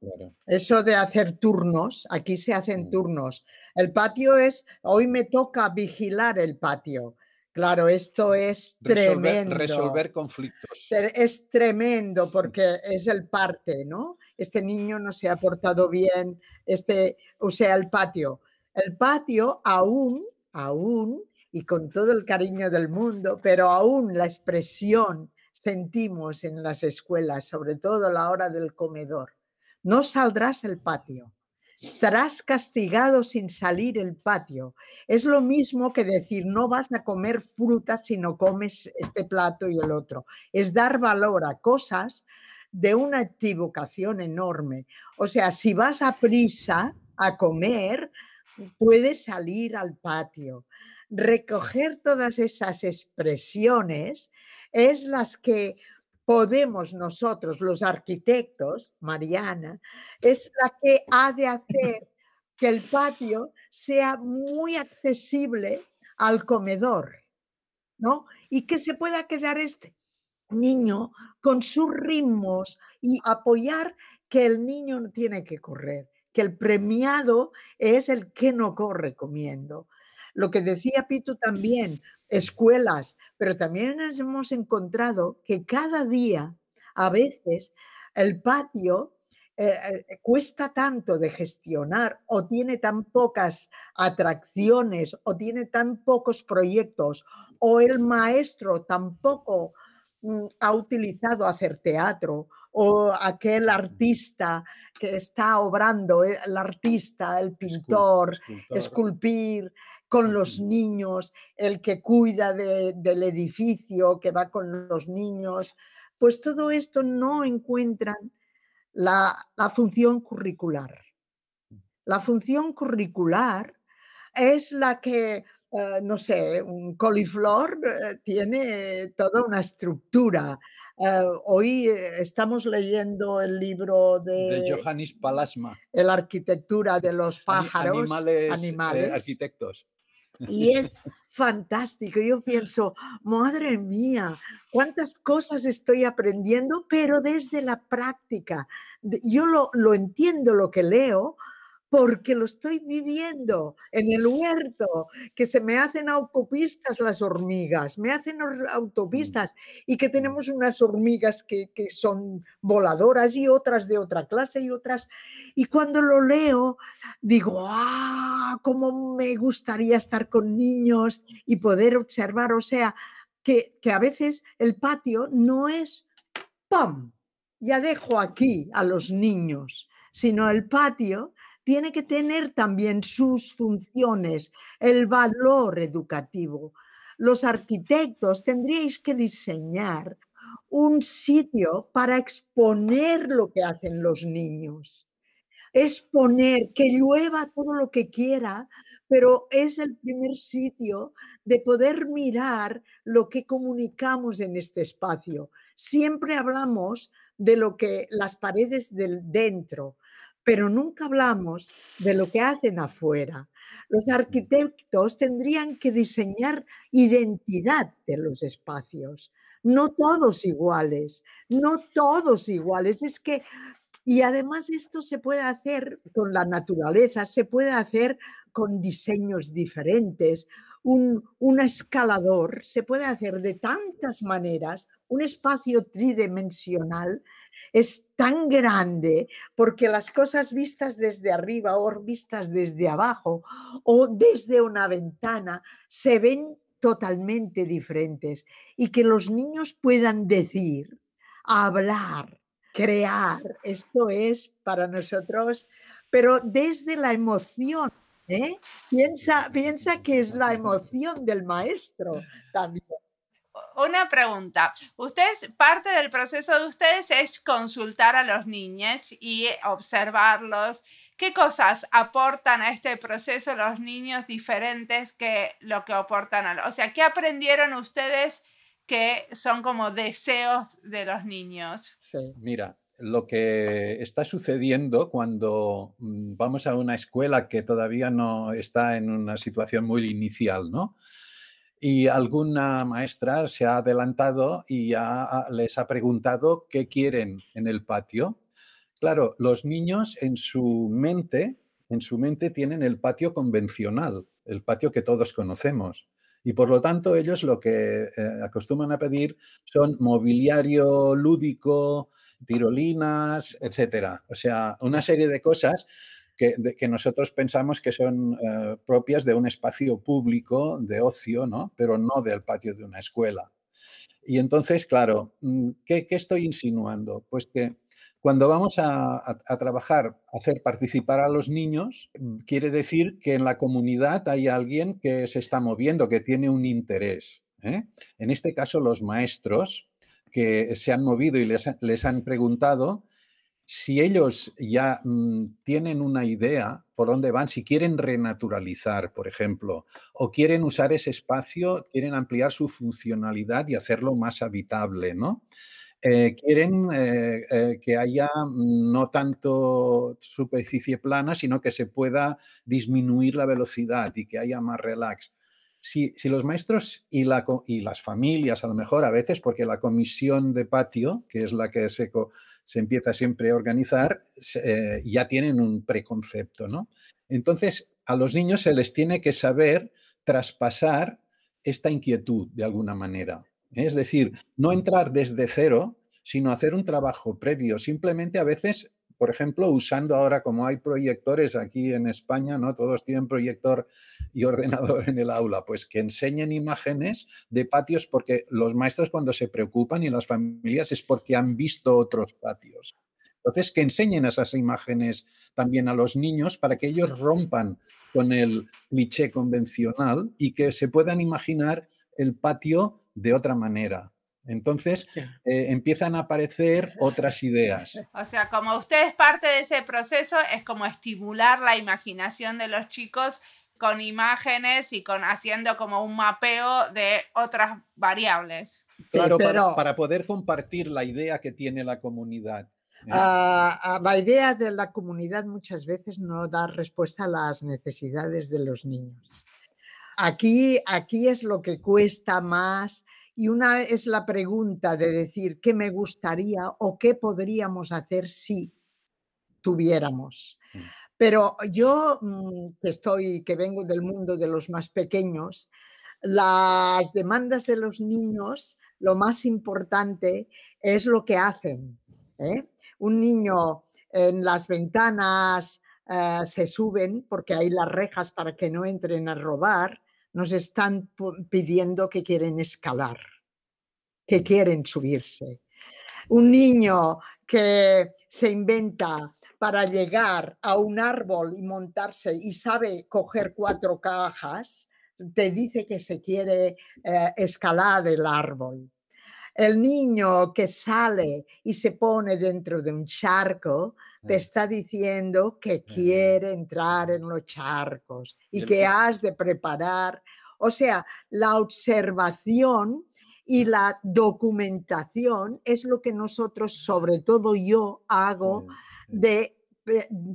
Eso de hacer turnos, aquí se hacen mm. turnos. El patio es, hoy me toca vigilar el patio. Claro, esto es tremendo. Resolver conflictos. Es tremendo porque es el parte, ¿no? Este niño no se ha portado bien, este, o sea, el patio. El patio aún, aún, y con todo el cariño del mundo, pero aún la expresión sentimos en las escuelas, sobre todo a la hora del comedor. No saldrás el patio. Estarás castigado sin salir el patio. Es lo mismo que decir no vas a comer frutas si no comes este plato y el otro. Es dar valor a cosas de una equivocación enorme. O sea, si vas a prisa a comer, puedes salir al patio. Recoger todas esas expresiones es las que podemos nosotros, los arquitectos, Mariana, es la que ha de hacer que el patio sea muy accesible al comedor, ¿no? Y que se pueda quedar este niño con sus ritmos y apoyar que el niño no tiene que correr, que el premiado es el que no corre comiendo. Lo que decía Pito también, escuelas, pero también hemos encontrado que cada día, a veces, el patio eh, eh, cuesta tanto de gestionar o tiene tan pocas atracciones o tiene tan pocos proyectos o el maestro tampoco mm, ha utilizado hacer teatro o aquel artista que está obrando, el artista, el pintor, esculpir, con los niños, el que cuida del edificio, que va con los niños, pues todo esto no encuentran la, función curricular. La función curricular es la que, eh, no sé, un coliflor eh, tiene toda una estructura. Eh, hoy estamos leyendo el libro de, de Johannes Palasma. La arquitectura de los pájaros. Animales, animales. arquitectos. Y es fantástico. Yo pienso, madre mía, cuántas cosas estoy aprendiendo, pero desde la práctica. Yo lo, lo entiendo lo que leo, porque lo estoy viviendo en el huerto, que se me hacen autopistas las hormigas, me hacen mm. autopistas y que tenemos unas hormigas que, son voladoras y otras de otra clase y otras. Y cuando lo leo, digo, ah, cómo me gustaría estar con niños y poder observar, o sea, que, que a veces el patio no es, ¡pam! Ya dejo aquí a los niños, sino el patio tiene que tener también sus funciones, el valor educativo. Los arquitectos tendríais que diseñar un sitio para exponer lo que hacen los niños. Exponer, que llueva todo lo que quiera, pero es el primer sitio de poder mirar lo que comunicamos en este espacio. Siempre hablamos de lo que las paredes del dentro, pero nunca hablamos de lo que hacen afuera. Los arquitectos tendrían que diseñar identidad de los espacios, no todos iguales, no todos iguales. Es que, y además esto se puede hacer con la naturaleza, se puede hacer con diseños diferentes. Un, un escalador se puede hacer de tantas maneras, un espacio tridimensional es tan grande porque las cosas vistas desde arriba o vistas desde abajo o desde una ventana se ven totalmente diferentes y que los niños puedan decir, hablar, crear, esto es para nosotros, pero desde la emoción. ¿eh? Piensa, piensa que es la emoción del maestro también una pregunta. Ustedes, parte del proceso de ustedes es consultar a los niños y observarlos. ¿Qué cosas aportan a este proceso los niños diferentes que lo que aportan a los... O sea, ¿qué aprendieron ustedes que son como deseos de los niños? Mira, lo que está sucediendo cuando mm, vamos a una escuela que todavía no está en una situación muy inicial, ¿no? Y alguna maestra se ha adelantado y ya les ha preguntado qué quieren en el patio. Claro, los niños en su mente, en su mente tienen el patio convencional, el patio que todos conocemos. Y por lo tanto ellos lo que eh, acostumbran a pedir son mobiliario lúdico, tirolinas, etcétera. O sea, una serie de cosas que, nosotros pensamos que son eh, propias de un espacio público de ocio, ¿no? pero no del patio de una escuela. Y entonces, claro, mm, ¿qué, estoy insinuando? Pues que cuando vamos a, trabajar, a hacer participar a los niños, mm, quiere decir que en la comunidad hay alguien que se está moviendo, que tiene un interés. ¿eh? En este caso, los maestros que se han movido y les han preguntado si ellos ya mm, tienen una idea por dónde van, si quieren renaturalizar, por ejemplo, o quieren usar ese espacio, quieren ampliar su funcionalidad y hacerlo más habitable, ¿no? Eh, quieren eh, eh, que haya no tanto superficie plana, sino que se pueda disminuir la velocidad y que haya más relax. Si, los maestros y, y, las familias, a lo mejor a veces, porque la comisión de patio, que es la que se, se empieza siempre a organizar, eh, ya tienen un preconcepto, ¿no? Entonces, a los niños se les tiene que saber traspasar esta inquietud de alguna manera. Es decir, no entrar desde cero, sino hacer un trabajo previo. Simplemente a veces por ejemplo, usando ahora como hay proyectores aquí en España, ¿no? Todos tienen proyector y <laughs> ordenador en el aula, pues que enseñen imágenes de patios porque los maestros cuando se preocupan y las familias es porque han visto otros patios. Entonces, que enseñen esas imágenes también a los niños para que ellos rompan con el cliché convencional y que se puedan imaginar el patio de otra manera. Entonces eh, empiezan a aparecer otras ideas. O sea, como usted es parte de ese proceso, es como estimular la imaginación de los chicos con imágenes y con haciendo como un mapeo de otras variables. Claro, para, poder compartir la idea que tiene la comunidad. ¿eh? Ah, ah, la idea de la comunidad muchas veces no da respuesta a las necesidades de los niños. Aquí, aquí es lo que cuesta más y una es la pregunta de decir qué me gustaría o qué podríamos hacer si tuviéramos. Mm. Pero yo mm, que estoy, que vengo del mundo de los más pequeños, las demandas de los niños, lo más importante es lo que hacen. ¿eh? Un niño en las ventanas eh, se suben porque hay las rejas para que no entren a robar, nos están pidiendo que quieren escalar, que quieren subirse. Un niño que se inventa para llegar a un árbol y montarse y sabe coger cuatro cajas, te dice que se quiere eh, escalar el árbol. El niño que sale y se pone dentro de un charco te está diciendo que quiere entrar en los charcos y que has de preparar. O sea, la observación y la documentación es lo que nosotros, sobre todo yo, hago de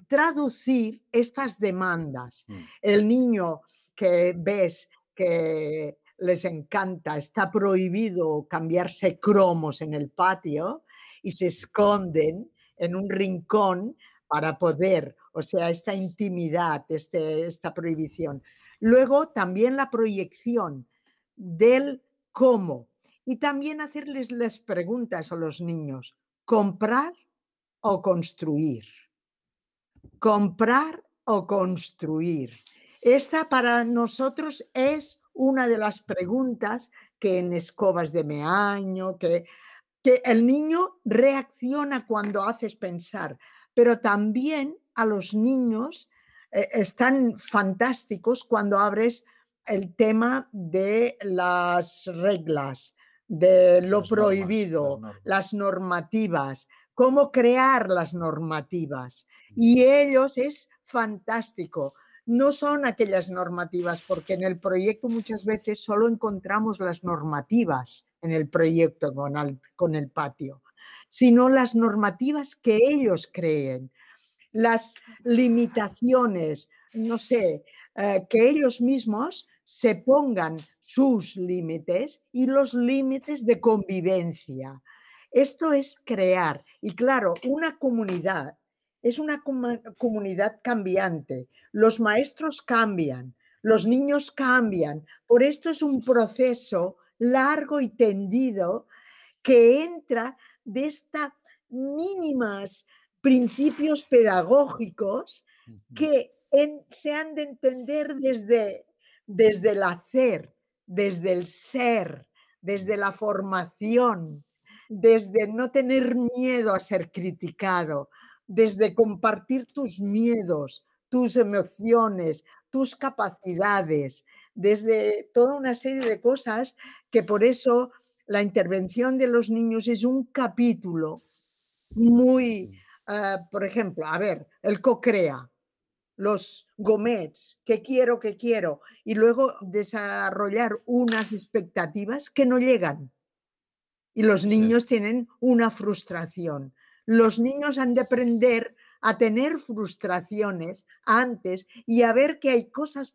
traducir estas demandas. Mm. El niño que ves que les encanta, está prohibido cambiarse cromos en el patio y se esconden en un rincón para poder, o sea, esta intimidad, este, esta prohibición. Luego también la proyección del cómo y también hacerles las preguntas a los niños, comprar o construir. Comprar o construir. Esta para nosotros es una de las preguntas que en escobas de meaño, que, que el niño reacciona cuando haces pensar, pero también a los niños eh, están fantásticos cuando abres el tema de las reglas, de lo prohibido, las normativas, cómo crear las normativas. Y ellos es fantástico. No son aquellas normativas, porque en el proyecto muchas veces solo encontramos las normativas en el proyecto con el, patio, sino las normativas que ellos creen, las limitaciones, no sé, eh, que ellos mismos se pongan sus límites y los límites de convivencia. Esto es crear. Y claro, una comunidad es una comunidad cambiante. Los maestros cambian, los niños cambian. Por esto es un proceso largo y tendido que entra de estos mínimos principios pedagógicos que se han de entender desde, desde el hacer, desde el ser, desde la formación, desde no tener miedo a ser criticado, desde compartir tus miedos, tus emociones, tus capacidades, desde toda una serie de cosas que por eso la intervención de los niños es un capítulo muy, ah, por ejemplo, a ver, el co-crea, los gomets, que quiero, que quiero, y luego desarrollar unas expectativas que no llegan. Y los niños tienen una frustración. Los niños han de aprender a tener frustraciones antes y a ver que hay cosas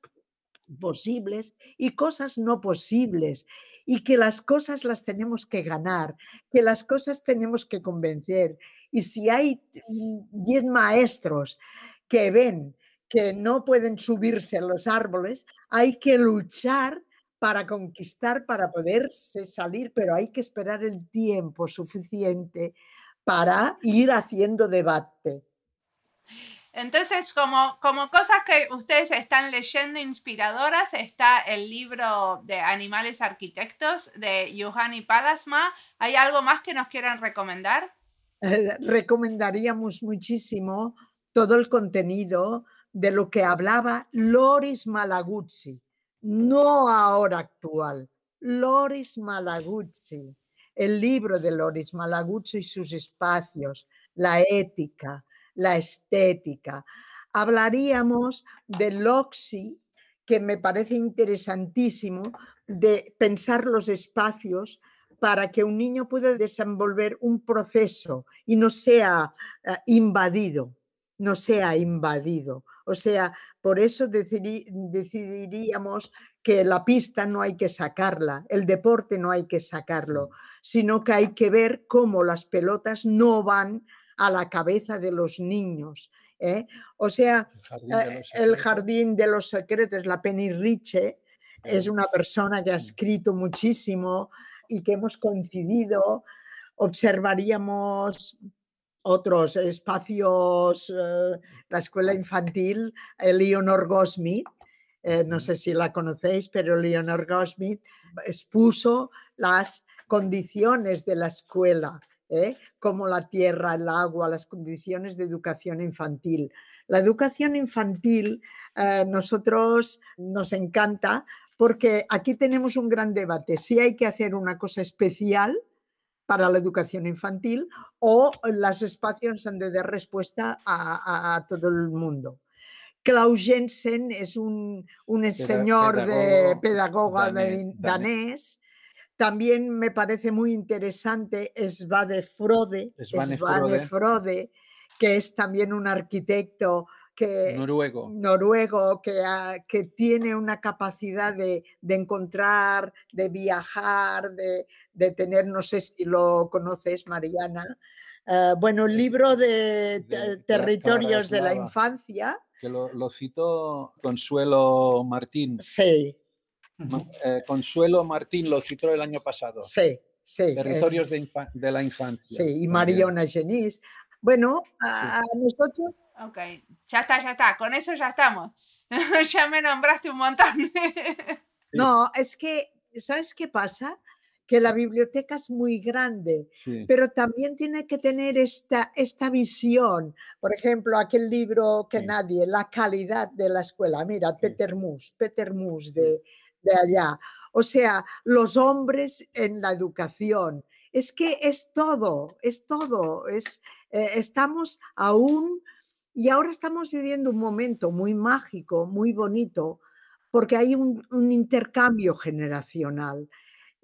posibles y cosas no posibles y que las cosas las tenemos que ganar, que las cosas tenemos que convencer. Y si hay 10 maestros que ven que no pueden subirse a los árboles, hay que luchar para conquistar, para poder salir, pero hay que esperar el tiempo suficiente para ir haciendo debate. Entonces, como, como cosas que ustedes están leyendo inspiradoras, está el libro de Animales Arquitectos de Johanny Palasma. ¿Hay algo más que nos quieran recomendar? Eh, recomendaríamos muchísimo todo el contenido de lo que hablaba Loris Malaguzzi, no ahora actual, Loris Malaguzzi. El libro de Loris Malagucho y sus espacios, la ética, la estética. Hablaríamos del Loxi, que me parece interesantísimo, de pensar los espacios para que un niño pueda desenvolver un proceso y no sea eh, invadido, no sea invadido. O sea, por eso decidiríamos que la pista no hay que sacarla, el deporte no hay que sacarlo, sino que hay que ver cómo las pelotas no van a la cabeza de los niños. ¿eh? O sea, el jardín, de los secretos, la Penny Riche, es una persona que ha escrito muchísimo y que hemos coincidido. Observaríamos otros espacios, eh, la escuela infantil, Leonor Goldsmith, eh, no sé si la conocéis, pero Leonor Goldsmith expuso las condiciones de la escuela, ¿eh? como la tierra, el agua, las condiciones de educación infantil. La educación infantil, nosotros nos encanta porque aquí tenemos un gran debate, si hay que hacer una cosa especial para la educación infantil o los espacios han de dar respuesta a, todo el mundo. Klaus Jensen es un, señor de pedagoga danés, También me parece muy interesante Svade Frode, Svane Frode, que es también un arquitecto que, noruego, noruego que, que tiene una capacidad de, encontrar, de viajar, de, tener, no sé si lo conoces, Mariana, eh, bueno, el libro de, Territorios de la Infancia. Que lo, lo citó Consuelo Martín. Sí. Eh, Consuelo Martín lo citó el año pasado. Sí, sí. Territorios de, la Infancia. Sí, y Mariona Genís. Bueno, a nosotros Ok, ya está, ya está. Con eso ya estamos. <laughs> ya me nombraste un montón. no, es que, ¿sabes qué pasa? Que la biblioteca es muy grande, pero también tiene que tener esta, esta visión. Por ejemplo, aquel libro que nadie, La calidad de la escuela. Mira, Peter Mus, Peter Mus de, de allá. O sea, los hombres en la educación. Es que es todo, es todo. Es, eh, estamos aún y ahora estamos viviendo un momento muy mágico, muy bonito, porque hay un, intercambio generacional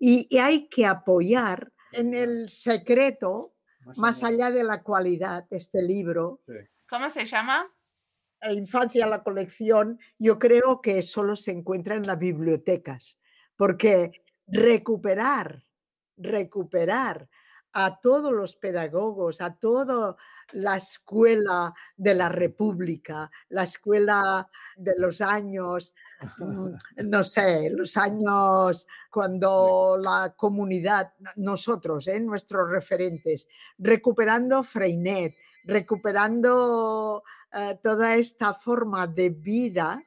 y, hay que apoyar en el secreto, más, allá. de la cualidad, este libro. ¿Cómo se llama? La infancia, la colección, yo creo que solo se encuentra en las bibliotecas, porque recuperar, recuperar a todos los pedagogos, a toda la escuela de la República, la escuela de los años, no sé, los años cuando la comunidad, nosotros, ¿eh? nuestros referentes, recuperando Freinet, recuperando eh, toda esta forma de vida,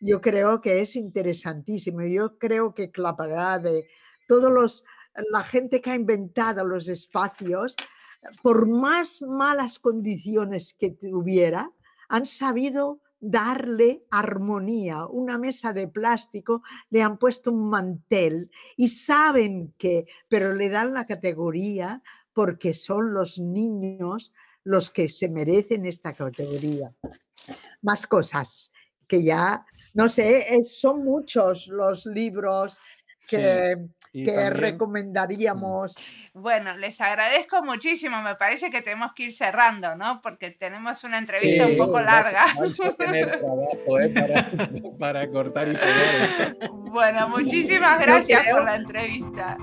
yo creo que es interesantísimo. Yo creo que Clapará de todos los la gente que ha inventado los espacios, por más malas condiciones que tuviera, han sabido darle armonía. Una mesa de plástico le han puesto un mantel y saben que, pero le dan la categoría porque son los niños los que se merecen esta categoría. Más cosas que ya, no sé, son muchos los libros que, que mm. recomendaríamos. Bueno, les agradezco muchísimo. Me parece que tenemos que ir cerrando, ¿no? Porque tenemos una entrevista un poco larga. Vais a tener <laughs> trabajo ¿eh? para, <laughs> para, cortar y pegar. Bueno, muchísimas gracias por la entrevista.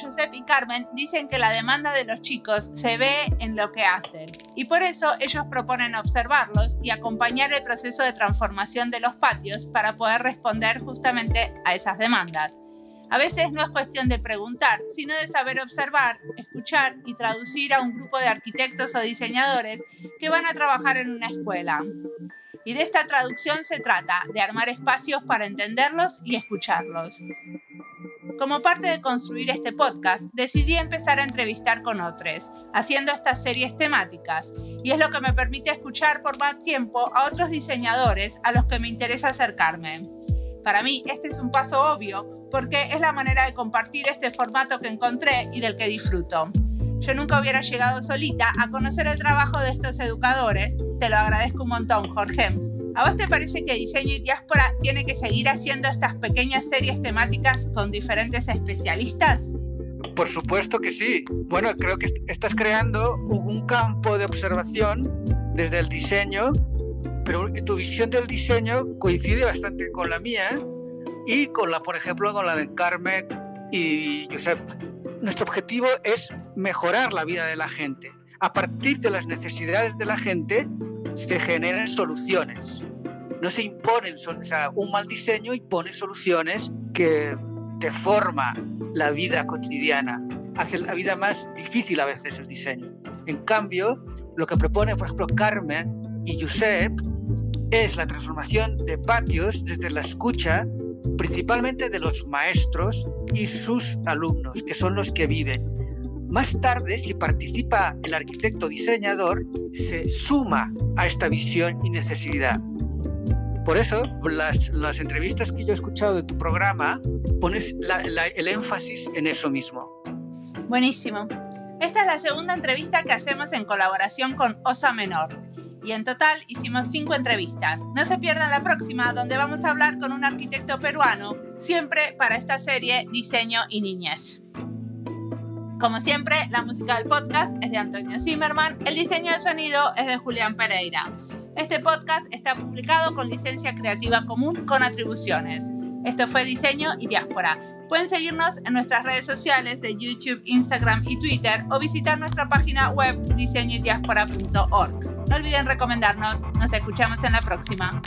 Josep y Carmen dicen que la demanda de los chicos se ve en lo que hacen y por eso ellos proponen observarlos y acompañar el proceso de transformación de los patios para poder responder justamente a esas demandas. A veces no es cuestión de preguntar, sino de saber observar, escuchar y traducir a un grupo de arquitectos o diseñadores que van a trabajar en una escuela. Y de esta traducción se trata, de armar espacios para entenderlos y escucharlos. Como parte de construir este podcast, decidí empezar a entrevistar con otros, haciendo estas series temáticas, y es lo que me permite escuchar por más tiempo a otros diseñadores a los que me interesa acercarme. Para mí, este es un paso obvio, porque es la manera de compartir este formato que encontré y del que disfruto. Yo nunca hubiera llegado solita a conocer el trabajo de estos educadores. Te lo agradezco un montón, Jorge. ¿A vos te parece que Diseño y Diáspora tiene que seguir haciendo estas pequeñas series temáticas con diferentes especialistas? Por supuesto que sí. Bueno, creo que estás creando un campo de observación desde el diseño, pero tu visión del diseño coincide bastante con la mía y con la, por ejemplo, con la de Carmen y Josep nuestro objetivo es mejorar la vida de la gente. A partir de las necesidades de la gente se generan soluciones. No se imponen, o un mal diseño impone soluciones que deforma la vida cotidiana, hace la vida más difícil a veces el diseño. En cambio, lo que propone, por ejemplo, Carmen y Josep es la transformación de patios desde la escucha principalmente de los maestros y sus alumnos, que son los que viven. Más tarde, si participa el arquitecto diseñador, se suma a esta visión y necesidad. Por eso, las, las entrevistas que yo he escuchado de tu programa, pones el énfasis en eso mismo. Buenísimo. Esta es la segunda entrevista que hacemos en colaboración con Osa Menor y en total hicimos cinco entrevistas. No se pierdan la próxima, donde vamos a hablar con un arquitecto peruano, siempre para esta serie Diseño y Niñez. Como siempre, la música del podcast es de Antonio Zimmerman, el diseño de sonido es de Julián Pereira. Este podcast está publicado con licencia creativa común con atribuciones. Esto fue Diseño y Diáspora. Pueden seguirnos en nuestras redes sociales de YouTube, Instagram y Twitter o visitar nuestra página web diseñodiaspora.org. No olviden recomendarnos. Nos escuchamos en la próxima.